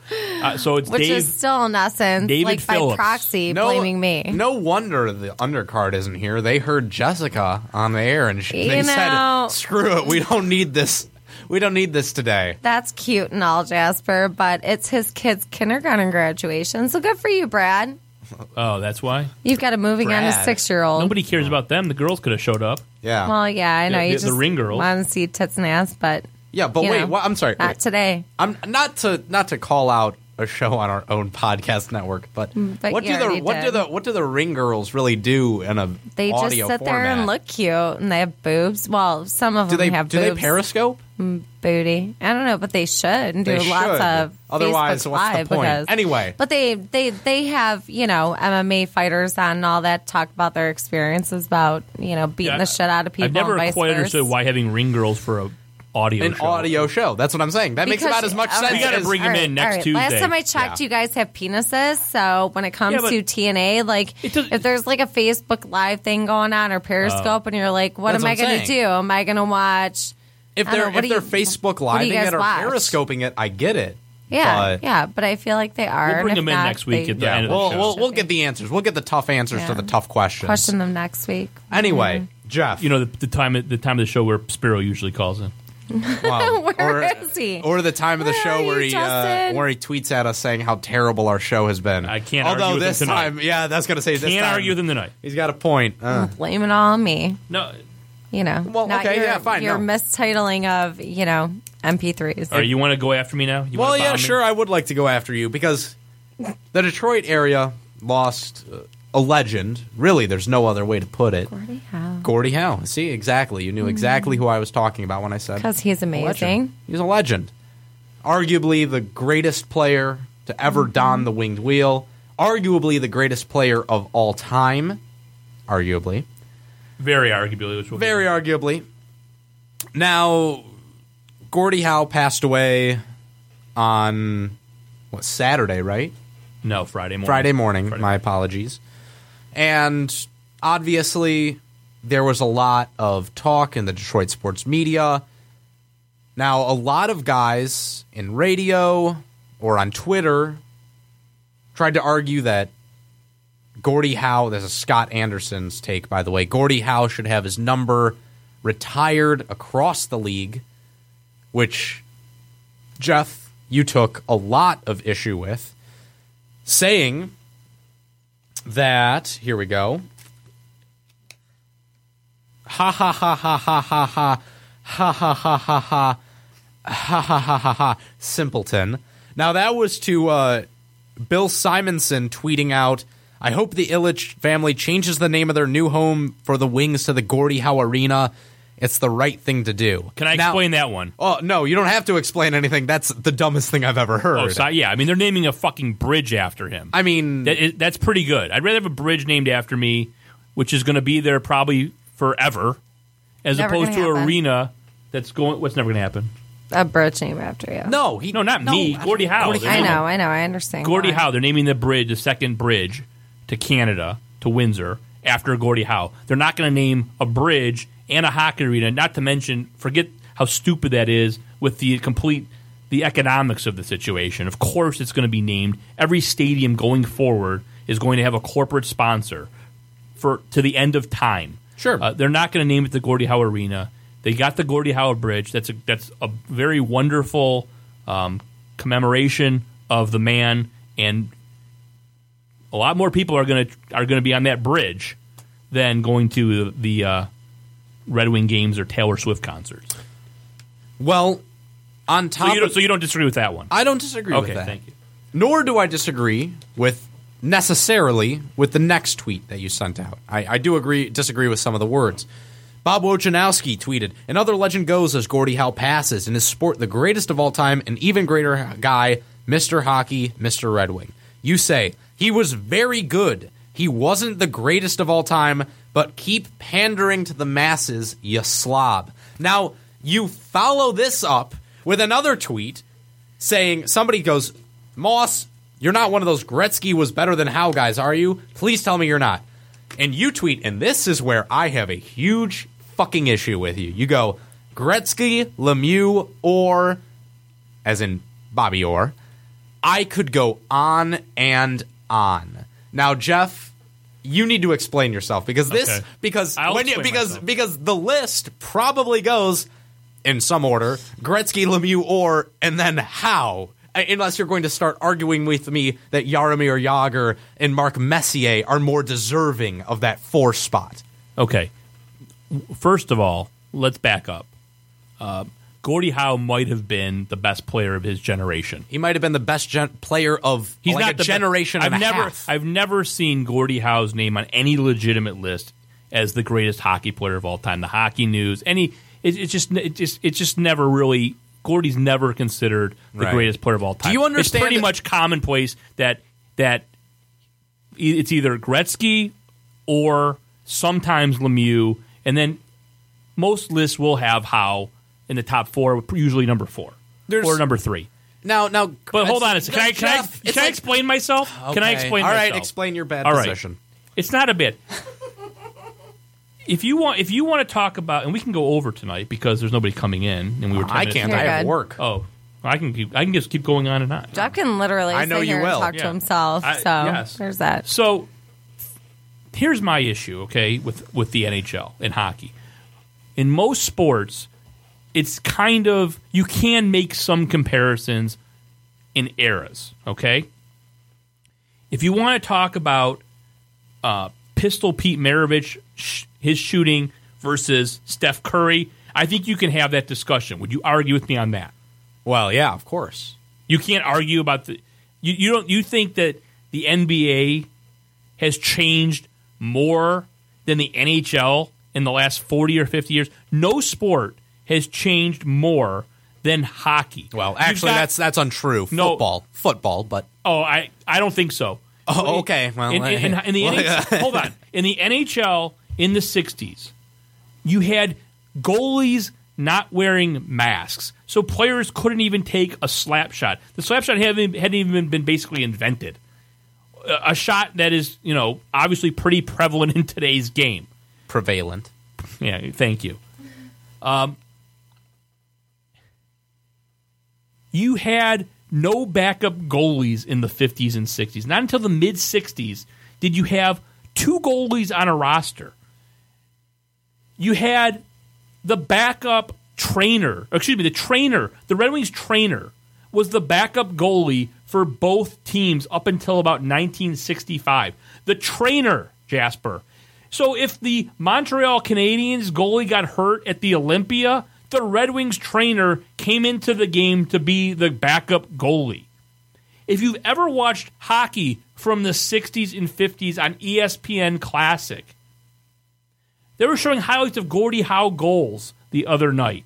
Uh, so it's which Dave. is still in essence David like Phillips. by proxy no, blaming me. No wonder the undercard isn't here. They heard Jessica on the air, and she, You they know- said, "Screw it, we don't need this. We don't need this today." That's cute and all, Jasper, but it's his kid's kindergarten graduation. So good for you, Brad. oh, that's why You've got a moving on a six year old. nobody cares about them. The girls could have showed up. Yeah, Well, yeah, I know. The- you the just ring girls. want to see tits and ass, but yeah. But wait, know, what, I'm sorry. not wait. today. I'm not to not to call out a show on our own *laughs* podcast network, but, Mm, but what do the already what do the what do the ring girls really do in a They just audio sit there and look cute, and they have boobs. Well, some of Do them they have do they boobs. periscope? Booty. I don't know, but they should and do They lots should. of Otherwise, Facebook what's the Live point? Because, Anyway. but they they they have you know MMA fighters on and all that talk about their experiences about you know beating Yeah, the shit out of people. I've never and vice quite versa. understood why having ring girls for a audio An show. audio show. That's what I'm saying. That makes about as much all sense. We gotta as- bring 'em All in next all right. Tuesday. Last time I checked, Yeah. you guys have penises. So when it comes Yeah, but- to TNA, like does- if there's like a Facebook Live thing going on or Periscope, oh. and you're like, what am I what I'm going to do? Am I going to watch? If they're know, what if do they're you- Facebook what do you living it or watch? periscoping it, I get it. Yeah, But- yeah, but I feel like they are. We'll bring them in not, next week they- at the Yeah, end of the we'll show. we'll, we'll get the answers. We'll get the tough answers to the tough questions. question them next week. Anyway, Jeff, You know the, the time the time of the show where Spiro usually calls in. *laughs* well, *laughs* Where or, is he? or the time of the Where show where you, he uh, where he tweets at us saying how terrible our show has been. I can't Although argue with him this tonight. time, yeah, that's gonna say this Can't time, argue with him tonight. He's got a point. Uh, Blame it all on me. No, You know. Well, not okay, your, yeah, fine, Your no. mistitling of you know MP3s. all right, you want to go after me now? You well, yeah, bomb me? sure. I would like to go after you because the Detroit area lost uh, a legend. Really, there's no other way to put it. Gordie Howe. Gordie Howe. See, exactly. You knew exactly who I was talking about when I said Because he's a legend. amazing. He's a legend. Arguably the greatest player to ever Mm-hmm. don the winged wheel. Arguably the greatest player of all time. Arguably. Very arguably, which will Very arguably. Now, Gordie Howe passed away on what Saturday, right? no Friday morning. Friday morning. Friday My apologies. And obviously, there was a lot of talk in the Detroit sports media. Now, a lot of guys in radio or on Twitter tried to argue that Gordie Howe, this is Scott Anderson's take, by the way, Gordie Howe should have his number retired across the league, which, Jeff, you took a lot of issue with saying that here we go. Ha ha ha ha ha ha ha ha ha ha ha ha ha ha ha ha ha simpleton. Now that was to uh, Bill Simonson tweeting out. I hope the Ilitch family changes the name of their new home for the Wings to the Gordie Howe Arena. It's the right thing to do. Can I Now- explain that one? Oh no, you don't have to explain anything. That's the dumbest thing I've ever heard. Oh, so, yeah. I mean, they're naming a fucking bridge after him. I mean, That is, that's pretty good. I'd rather have a bridge named after me, which is going to be there probably forever, as Never opposed to gonna an happen. arena that's going. What's never going to happen? A bridge name after you. no, he No, not me. I- Gordie Howe. They're I know, I know, I understand. Gordie why. Howe. They're naming the bridge, the second bridge to Canada to Windsor after Gordie Howe. They're not going to name a bridge and a hockey arena. Not to mention, forget how stupid that is with the complete the economics of the situation. Of course, it's going to be named. Every stadium going forward is going to have a corporate sponsor for to the end of time. Sure. Uh, they're not going to name it the Gordie Howe Arena. They got the Gordie Howe Bridge. That's a that's a very wonderful um, commemoration of the man, and a lot more people are going to are going to be on that bridge than going to the, the uh, Red Wing games or Taylor Swift concerts. Well, on top So you, don't, of, so you don't disagree with that one? I don't disagree okay, with that. thank you. Nor do I disagree with necessarily with the next tweet that you sent out. I, I do agree disagree with some of the words. Bob Wojnowski tweeted, Another legend goes as Gordie Howe passes. In his sport, the greatest of all time, an even greater guy, Mr. Hockey, Mr. Red Wing. You say, he was very good. He wasn't the greatest of all time, but keep pandering to the masses, you slob. Now, you follow this up with another tweet saying, somebody goes, Moss, You're not one of those Gretzky was better than Howe guys, are you? Please tell me you're not. And you tweet, and this is where I have a huge fucking issue with you. You go Gretzky, Lemieux, or as in Bobby Orr. I could go on and on. Now, Jeff, you need to explain yourself because this Okay. because I'll when you, because myself. because the list probably goes in some order Gretzky, Lemieux, Orr and then Howe. Uh, Unless you're going to start arguing with me that Jaromir Jagr and Mark Messier are more deserving of that four spot. Okay. First of all, let's back up. Uh, Gordie Howe might have been the best player of his generation. He might have been the best gen- player of He's like not a the generation and I've never, half. I've never seen Gordie Howe's name on any legitimate list as the greatest hockey player of all time. The Hockey News, any, it, it's just, it just, it's just never really. Gordie's never considered the Right. greatest player of all time. Do you understand It's pretty that- much commonplace that that it's either Gretzky or sometimes Lemieux, and then most lists will have Howe in the top four, usually number four There's- or number three. now, now, But hold on a second. Can I, can I, Jeff, it's can I like- explain myself? Can I Okay. explain All right, myself? explain your bad All right. position. It's not a bit. if you want, if you want to talk about, and we can go over tonight because there's nobody coming in, and we were. 10 I minutes can't. I You're have good. work. Oh, I can keep. I can just keep going on and on. Jeff can literally I know sit you here will. and talk Yeah. to himself. I- so yes. there's that. So here's my issue, okay, with with the NHL and hockey. In most sports, it's kind of you can make some comparisons in eras, okay? If you want to talk about uh, Pistol Pete Maravich, sh- his shooting versus Steph Curry, I think you can have that discussion. Would you argue with me on that? Well, yeah, of course. You can't argue about the you, you don't you think that the NBA has changed more than the NHL in the last 40 or 50 years? No sport has changed more than hockey. Well, actually, got- that's that's untrue. No. Football, football, but Oh, I, I don't think so. Oh, okay. Well, in, in, in, in the *laughs* well, NHL, hold on. In the NHL in the '60s, you had goalies not wearing masks, so players couldn't even take a slap shot. The slap shot hadn't, hadn't even been basically invented. A, a shot that is, you know, obviously pretty prevalent *laughs* in today's game. prevalent. Yeah, thank you. Um, you had no backup goalies in the 50s and 60s. Not until the mid 60s did you have two goalies on a roster. You had the backup trainer, excuse me, the trainer, the Red Wings trainer was the backup goalie for both teams up until about 1965. The trainer, Jasper. So if the Montreal Canadiens goalie got hurt at the Olympia, the Red Wings trainer came into the game to be the backup goalie. If you've ever watched hockey from the 60s and 50s on ESPN Classic, they were showing highlights of Gordie Howe goals the other night.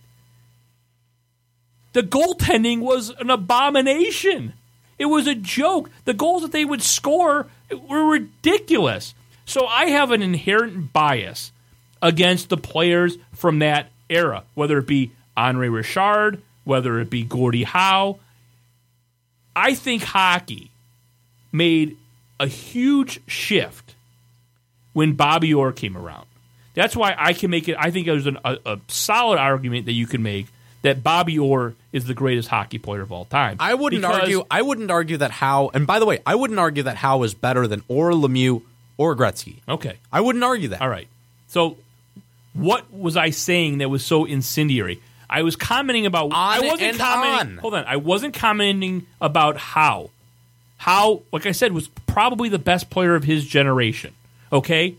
The goaltending was an abomination. It was a joke. The goals that they would score were ridiculous. So I have an inherent bias against the players from that era, whether it be Henri Richard, whether it be Gordie Howe. I think hockey made a huge shift when Bobby Orr came around. That's why I can make it. I think there's an, a, a solid argument that you can make that Bobby Orr is the greatest hockey player of all time. I wouldn't Because- argue. I wouldn't argue that Howe. And by the way, I wouldn't argue that Howe is better than Orr Lemieux or Gretzky. Okay. I wouldn't argue that. All right. So, what was I saying that was so incendiary? I was commenting about. I wasn't commenting. on. Hold on. I wasn't commenting about Howe. Howe, like I said, was probably the best player of his generation. Okay,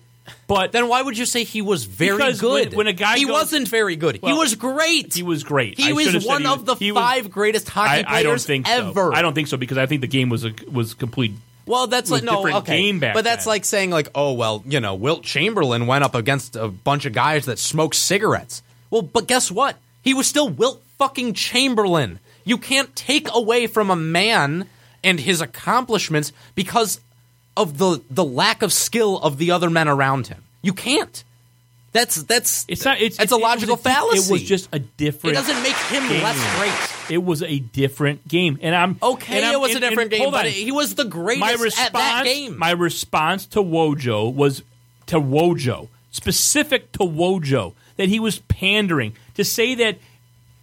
but Then why would you say he was very good? when- when a guy he goes- wasn't very good. he was great. he was great. He I was should have said one he of the he was- five greatest hockey I, I players don't think ever. So. I don't think so because I think the game was a was complete. Well, that's like no, different okay. game back but that's then. like saying like, oh well, you know, Wilt Chamberlain went up against a bunch of guys that smoke cigarettes. Well, but guess what? He was still Wilt fucking Chamberlain. You can't take away from a man and his accomplishments because of the the lack of skill of the other men around him. You can't. That's that's It's not. It's that's it's- a it was logical fallacy. It was just a different. It doesn't make him game. less great. It was a different game, and I'm Okay, and I'm- it was a and- and different game, hold but on. he was the greatest my at that game. My response to Wojo was to Wojo, specific to Wojo, that he was pandering to say that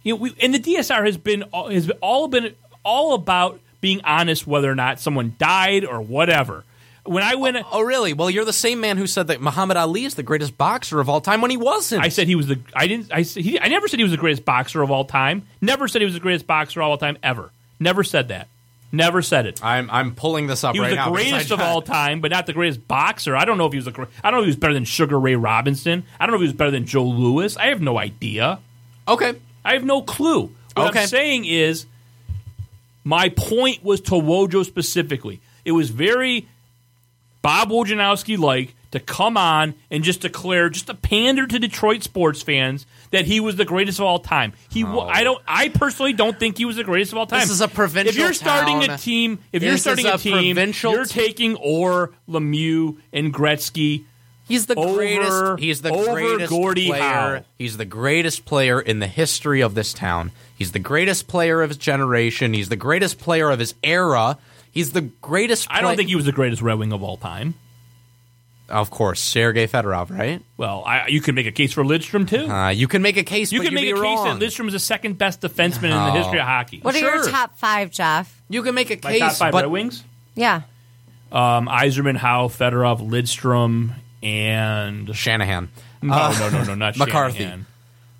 you know, we, and the DSR has been has all been all about being honest whether or not someone died or whatever. When I went, oh really? Well, you're the same man who said that Muhammad Ali is the greatest boxer of all time when he wasn't. I said he was the. I didn't. I said- he, I never said he was the greatest boxer of all time. Never said he was the greatest boxer of all time ever. Never said that. Never said it. I'm I'm pulling this up He was right the now. greatest of all time, but not the greatest boxer. I don't know if he was the. I don't know if he was better than Sugar Ray Robinson. I don't know if he was better than Joe Louis. I have no idea. Okay. I have no clue. What Okay. I'm saying is, my point was to Wojo specifically. It was very Bob Wojnowski like to come on and just declare, just to pander to Detroit sports fans that he was the greatest of all time. He, wa oh. I don't, I personally don't think he was the greatest of all time. This is a provincial If you're starting town. a team, if you're starting a, a team, you're taking Orr, Lemieux, and Gretzky. He's the over- greatest. He's the greatest Gordie player. Howe. He's the greatest player in the history of this town. He's the greatest player of his generation. He's the greatest player of his era. He's the greatest. I don't think he was the greatest Red Wing of all time. Of course, Sergei Fedorov, right? Well, I, you can make a case for Lidstrom too. Uh, you can make a case. you but can you'd make a be case that Lidstrom is the second best defenseman in the history of hockey. What are your top five, Jeff? You can make a My case, top five but Red Wings: Yeah. um, Yzerman, Howe, Fedorov, Lidstrom, and Shanahan. no, Uh, no, no, no, not *laughs* McCarty. Shanahan.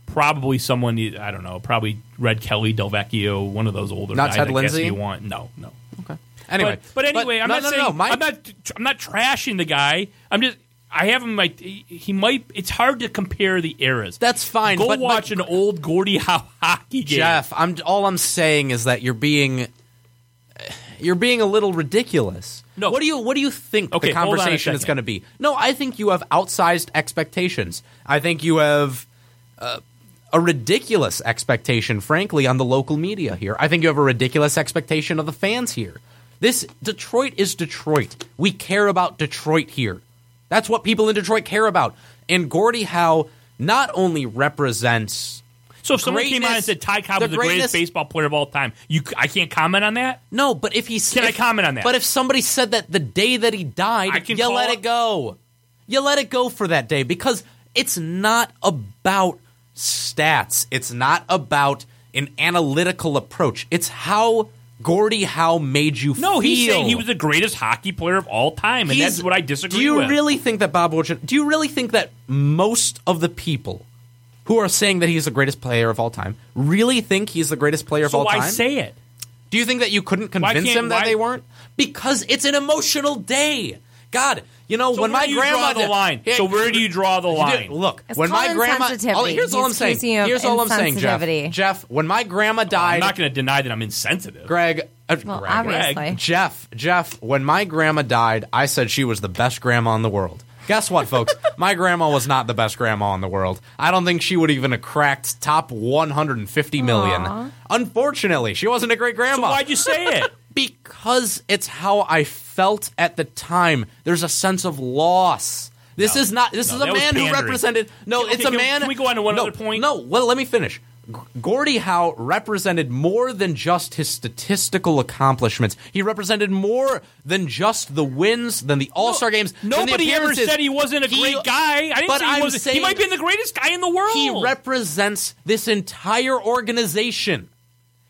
Probably someone I don't know. Probably Red Kelly, Delvecchio, one of those older Not guys. Ted I guess Lindsay? you want no, no. Okay. Anyway, but, but anyway, I'm no, not no, saying no, my- I'm not. I'm not trashing the guy. I'm just. I have him like he might. It's hard to compare the eras. That's fine. Go but, but watch an old Gordie Howe *laughs* hockey game. Jeff, I'm all I'm saying is that you're being you're being a little ridiculous. No. What do you what do you think Okay, the hold on a conversation is going to be? No, I think you have outsized expectations. I think you have uh, a ridiculous expectation frankly on the local media here. I think you have a ridiculous expectation of the fans here. This Detroit is Detroit. We care about Detroit here. That's what people in Detroit care about. And Gordie Howe not only represents So if someone came on and said Ty Cobb the was the greatest greatness- baseball player of all time, you I can't comment on that. No, but if he Can I comment on that? But if somebody said that the day that he died, I can you let it- it go. You let it go for that day because it's not about stats. It's not about an analytical approach. It's how Gordie Howe made you feel. No, feel. he's saying he was the greatest hockey player of all time, and He's- that's what I disagree with. Do you with. really think that Bob Wojcik, do you really think that most of the people who are saying that he's the greatest player of all time really think he's the greatest player of so all why time? say it? Do you think that you couldn't convince can't- him that why- they weren't? Because it's an emotional day. God, you know So when my grandma draw the line? Yeah, So where do you draw the Dude, line? Look, It's when my grandma. insensitivity. Oh, here's all I'm saying. accusing you of Here's all I'm saying, Jeff. insensitivity. Jeff, when my grandma died. I'm not going to deny that I'm insensitive. Greg, uh, Well, Greg, obviously. Jeff, Jeff, when my grandma died, I said she was the best grandma in the world. Guess what, folks? *laughs* my grandma was not the best grandma in the world. I don't think she would even have cracked top 150 million. Unfortunately, she wasn't a great So grandma. why'd you say it? *laughs* Because it's how I felt at the time. There's a sense of loss. This No. is not. This No, is a man who represented. No, Okay, it's a can- man. can we go on to one no, other point? No, well, let me finish. Gordie Howe represented more than just his statistical accomplishments. He represented more than just the wins, than the All Star games. than the Nobody ever said he wasn't a He- great guy. I didn't but say he I'm wasn't. saying he might be the greatest guy in the world. He represents this entire organization.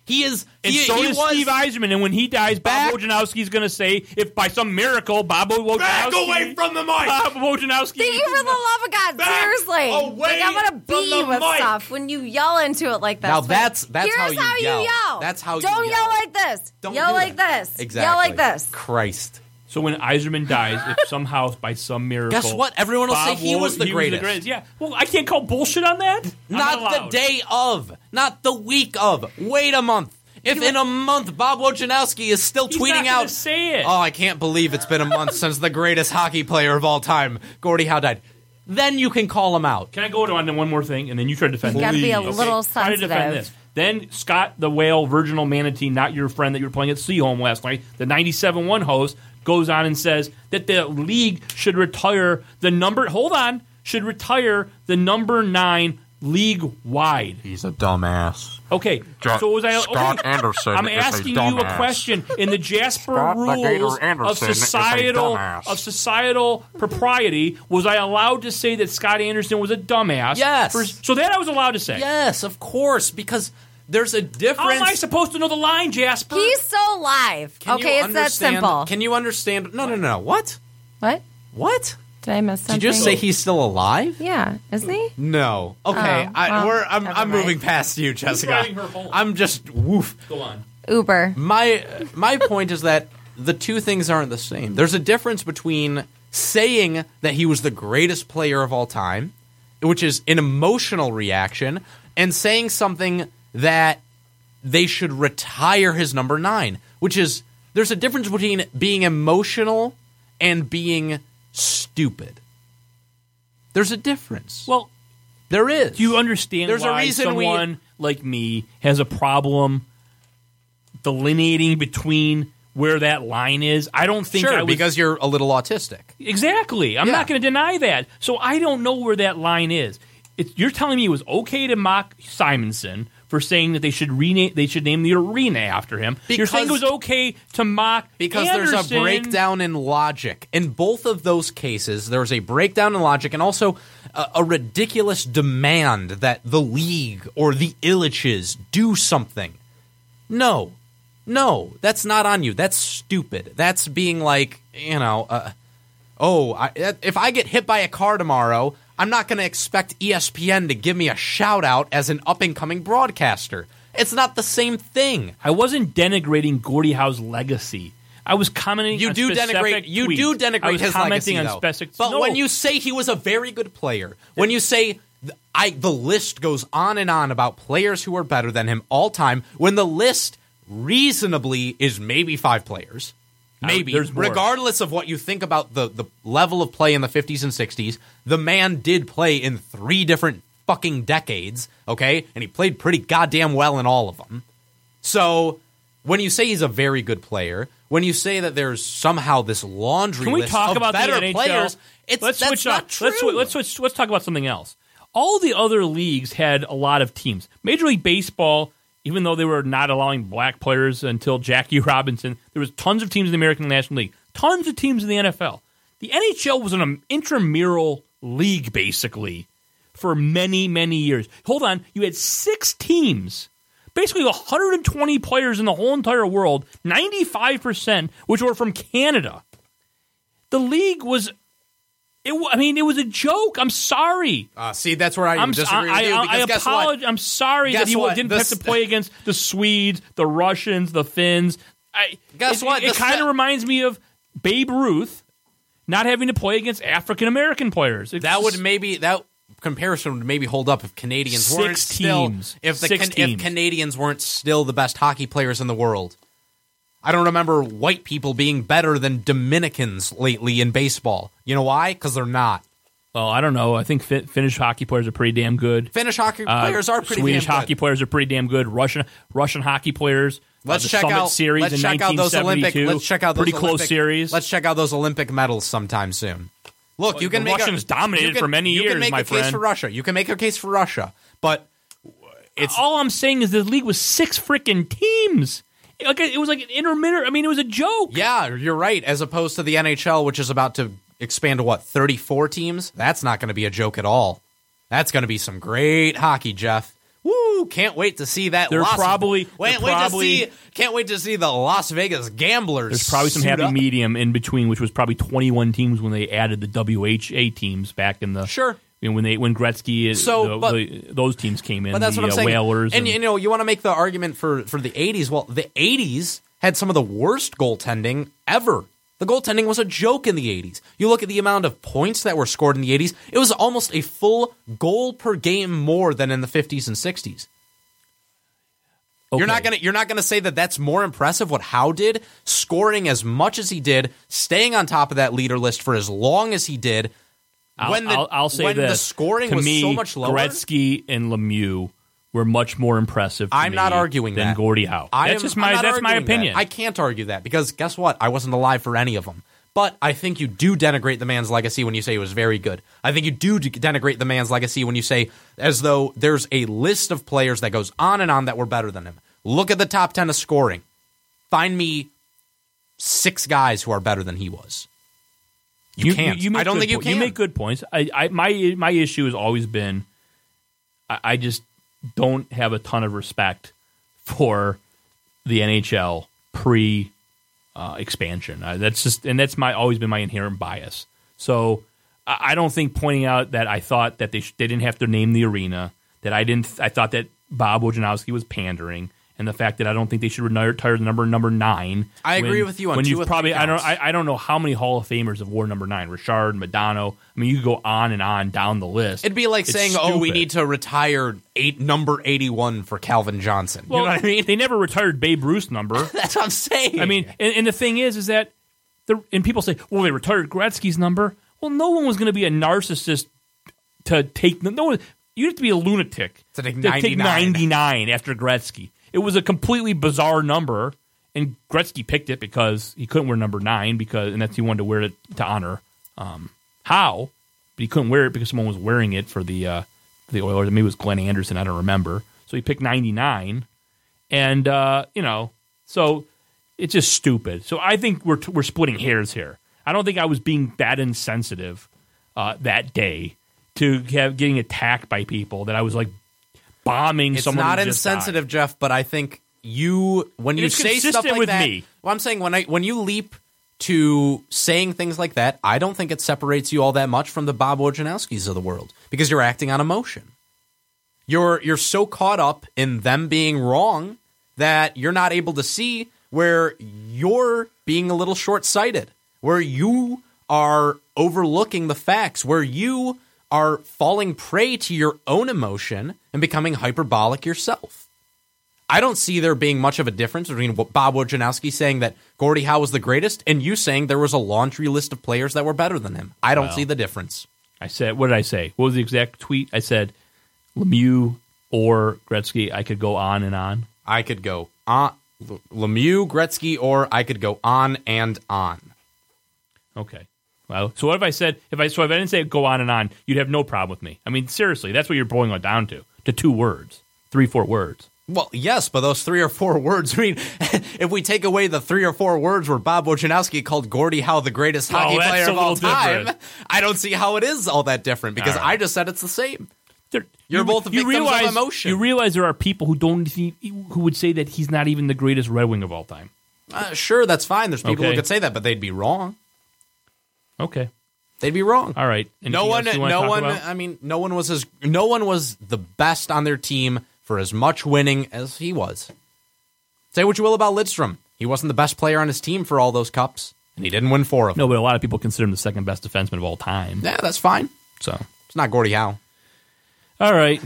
He is. and he, so he does was, Steve Yzerman. And when he dies, Back- Bob is going to say, if by some miracle, Bob Wojnowski. Back away from the mic. Bob Wojnowski. Thank you for the love of God. Back Seriously. away like I'm gonna from beat you with mic. stuff when you yell into it like this. Now that's- that's here's how you yell. yell. That's how you Don't yell. like this. Don't yell do like that. this. Exactly. Yell like this. Christ. So when Yzerman dies, if *laughs* somehow by some miracle, Guess what? Everyone will Bob say he Wo- was the greatest. Yeah. Well, I can't call bullshit on that. I'm Not the day of, not the week of. Wait a month. If in a month Bob Wojnowski is still He's tweeting not gonna out, say it. "Oh, I can't believe it's been a month since the greatest hockey player of all time, Gordie Howe, died," then you can call him out. Can I go on to one more thing, and then you try to defend? You gotta be a Please. little Try to defend sensitive. this. Then Scott the Whale, Virginal Manatee, not your friend that you were playing at Seaholm last night, the 97-1 host, goes on and says that the league should retire the number. Hold on, should retire the number nine league wide. He's a dumbass. Okay, Jo- so was I? Scott okay, Anderson I'm is a asking you a question in the Jasper Scott rules Anderson of societal of societal propriety. Was I allowed to say that Scott Anderson was a dumbass? Yes. For- so that I was allowed to say. Yes, of course, because there's a difference. How am I supposed to know the line, Jasper? He's so live. Can okay, it's that simple. Can you understand? No, no, no. What? what? What? Did I miss something? Did you just say he's still alive? Yeah, isn't he? No. Okay, Oh, I, well, we're, I'm, I'm moving past you, Jessica. her? I'm just woof. Go on. Uber. My my point is that the two things aren't the same. There's a difference between saying that he was the greatest player of all time, which is an emotional reaction, and saying something that they should retire his number nine, which is there's a difference between being emotional and being stupid. There's a difference. Well, there is. Do you understand There's a why reason we- someone like me has a problem delineating between where that line is? I don't think sure I was, because you're a little autistic. Exactly. I'm Yeah. not going to deny that. So I don't know where that line is. It, you're telling me it was okay to mock Simonson for saying that they should rename they should name the arena after him. you're saying it was okay to mock Because there's a breakdown in logic. In both of those cases, there's a breakdown in logic and also a, a ridiculous demand that the league or the Ilitches do something. No. No, that's not on you. That's stupid. That's being like, you know, uh, oh, I, if I get hit by a car tomorrow, I'm not going to expect ESPN to give me a shout out as an up and coming broadcaster. It's not the same thing. I wasn't denigrating Gordie Howe's legacy. I was commenting. You on do specific denigrate. You tweets. do I denigrate was his commenting legacy, on though. specific. But no. when you say he was a very good player, when you say th- I, the list goes on and on about players who are better than him all time, when the list reasonably is maybe five players, maybe more. regardless of what you think about the the level of play in the 50s and 60s, the man did play in three different fucking decades. Okay, and he played pretty goddamn well in all of them. So when you say he's a very good player, when you say that there's somehow this laundry Can we list talk of about better the NHL? players, it's let's that's switch not up. true. Let's let's switch, let's talk about something else. All the other leagues had a lot of teams. Major League Baseball, even though they were not allowing black players until Jackie *laughs* Robinson, there was tons of teams in the American National League, tons of teams in the NFL. The NHL was an intramural league basically for many many years. Hold on, you had six teams basically 120 players in the whole entire world, 95% which were from Canada. The league was it, I mean, it was a joke. I'm sorry. Uh, see, that's where I I'm disagree I, with you I, I guess what? apologize. I'm sorry Guess that he what? didn't have to play against the Swedes, the Russians, the Finns. I, Guess it, what? It, The kind of reminds me of Babe Ruth not having to play against African American players. It's That would maybe that comparison would maybe hold up if Canadians Six weren't still if the Can- if Canadians weren't still the best hockey players in the world. I don't remember white people being better than Dominicans lately in baseball. You know why? Because they're not. Well, I don't know. I think Fi- Finnish hockey players are pretty damn good. Finnish hockey Uh, players are pretty Swedish damn good. hockey players are pretty damn good. Russian Russian hockey players. uh, Let's the check Summit out. series let's in check out those Olympic. 1972. Let's check out those pretty close series. Let's check out those Olympic medals sometime soon. Look, you the can make Russians a, dominated can- for many you years, can make my a case friend. for Russia. You can make a case for Russia, but it's all I'm saying is the league was six freaking teams. Like it was like an intermittent. I mean, it was a joke. Yeah, you're right. As opposed to the NHL, which is about to expand to what 34 teams. That's not going to be a joke at all. That's going to be some great hockey, Jeff. Woo! Can't wait to see that. They're Las- probably- wait, they're wait probably- to see. Can't wait to see the Las Vegas Gamblers. There's probably some happy up. medium in between, which was probably 21 teams when they added the WHA teams back in the Sure. I mean, when they when Gretzky So, the- but- the- those teams came in, But that's the what I'm uh, saying. Whalers and, you know, you want to make the argument for for the 80s. Well, the 80s had some of the worst goaltending ever. The goaltending was a joke in the 80s. You look at the amount of points that were scored in the 80s, it was almost a full goal per game more than in the 50s and 60s. You're not gonna you're not gonna say that that's more impressive what Howe did, scoring as much as he did, staying on top of that leader list for as long as he did. I'll, when the, I'll, I'll say when this. the scoring to was me, so much lower. Gretzky and Lemieux were much more impressive. To I'm me not arguing than that. Gordie Howe. I that's am- just my that's my arguing that. opinion. I can't argue that because guess what? I wasn't alive for any of them. But I think you do denigrate the man's legacy when you say he was very good. I think you do denigrate the man's legacy when you say as though there's a list of players that goes on and on that were better than him. Look at the top 10 of scoring. Find me six guys who are better than he was. You, can't. make I don't good think you po- can. You make good points. I, I my my issue has always been, I, I just don't have a ton of respect for the NHL pre uh, expansion. Uh, that's just and that's my always been my inherent bias. So I, I don't think pointing out that I thought that they sh- they didn't have to name the arena. That I didn't. I thought that Bob Wojnowski was pandering. And the fact that I don't think they should retire the number number nine. I agree with you on when two you've probably I don't. I, I don't know how many Hall of Famers have worn number nine. Richard, Madonna. I mean, you could go on and on down the list. It'd be like It's saying, "Oh, we need to retire eight number eighty-one for Calvin Johnson." Well, you know what I mean? They never retired Babe Ruth's number. *laughs* That's what I'm saying. I mean, and, and the thing is, is that the and people say, well, they retired Gretzky's number. Well, no one was going to be a narcissist to take no one. You have to be a lunatic To take take 99. 99 after Gretzky. It was a completely bizarre number, and Gretzky picked it because he couldn't wear number nine because, and that's he wanted to wear it to honor um, Howe, but he couldn't wear it because someone was wearing it for the uh, the Oilers. Maybe it was Glenn Anderson. I don't remember. So he picked ninety nine, and uh, you know, so it's just stupid. So I think we're we're splitting hairs here. I don't think I was being that insensitive uh, that day to have getting attacked by people that I was like bombing it's someone. not just died. insensitive, Jeff, but I think you when you say stuff like with that. me. Well, I'm saying when I when you leap to saying things like that, I don't think it separates you all that much from the Bob Wojnowskis of the world because you're acting on emotion. You're you're so caught up in them being wrong that you're not able to see where you're being a little short-sighted, where you are overlooking the facts, where you are falling prey to your own emotion and becoming hyperbolic yourself. I don't see there being much of a difference between what Bob Wojnowski saying that Gordie Howe was the greatest and you saying there was a laundry list of players that were better than him. I don't Well. see the difference. I said, what did I say? What was the exact tweet? I said, Lemieux or Gretzky. I could go on and on. I could go on Lemieux, Gretzky, or I could go on and on. Okay. Well, so what if I said if I so if I didn't say go on and on, you'd have no problem with me. I mean, seriously, that's what you're boiling it down to to two words, three, four words. Well, yes, but those three or four words. I mean, *laughs* if we take away the three or four words where Bob Wojnowski called Gordie Howe the greatest Oh, hockey player of all time, different. I don't see how it is all that different because right. I just said it's the same. There- You're you- both you realize, of emotion. You realize there are people who don't e- who would say that he's not even the greatest Red Wing of all time. Uh, sure, that's fine. There's people who could say that, but they'd be wrong. Okay. They'd be wrong. All right. no one, else you wanna no one. about? I mean, no one was as no one was the best on their team for as much winning as he was. Say what you will about Lidstrom, he wasn't the best player on his team for all those cups, and he didn't win four of them. No, but a lot of people consider him the second best defenseman of all time. Yeah, that's fine. So, It's not Gordie Howe. all right.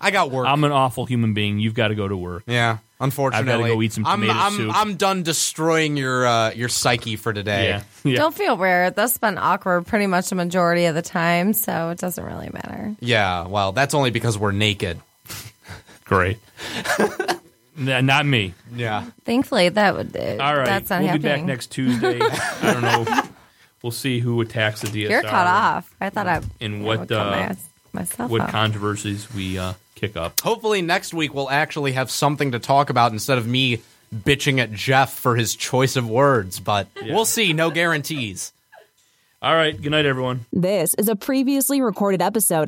I got work. I'm an awful human being. You've got to go to work. yeah, unfortunately, I've gotta go eat some I'm, I'm, soup. I'm done destroying your uh, your psyche for today. Yeah. *laughs* yeah. Don't feel weird. That's been awkward pretty much the majority of the time, so it doesn't really matter. Yeah, well, that's only because we're naked. Great. Not me. Yeah. Thankfully, that would. Uh, All right. That's not we'll happening. be back next Tuesday. *laughs* I don't know. We'll see who attacks the DSR. You're cut off. I thought I. And I what, would cut uh, my ass- myself What off. controversies we uh, kick up. Hopefully next week we'll actually have something to talk about instead of me bitching at Jeff for his choice of words, but *laughs* we'll see. No guarantees. All right. Good night, everyone. This is a previously recorded episode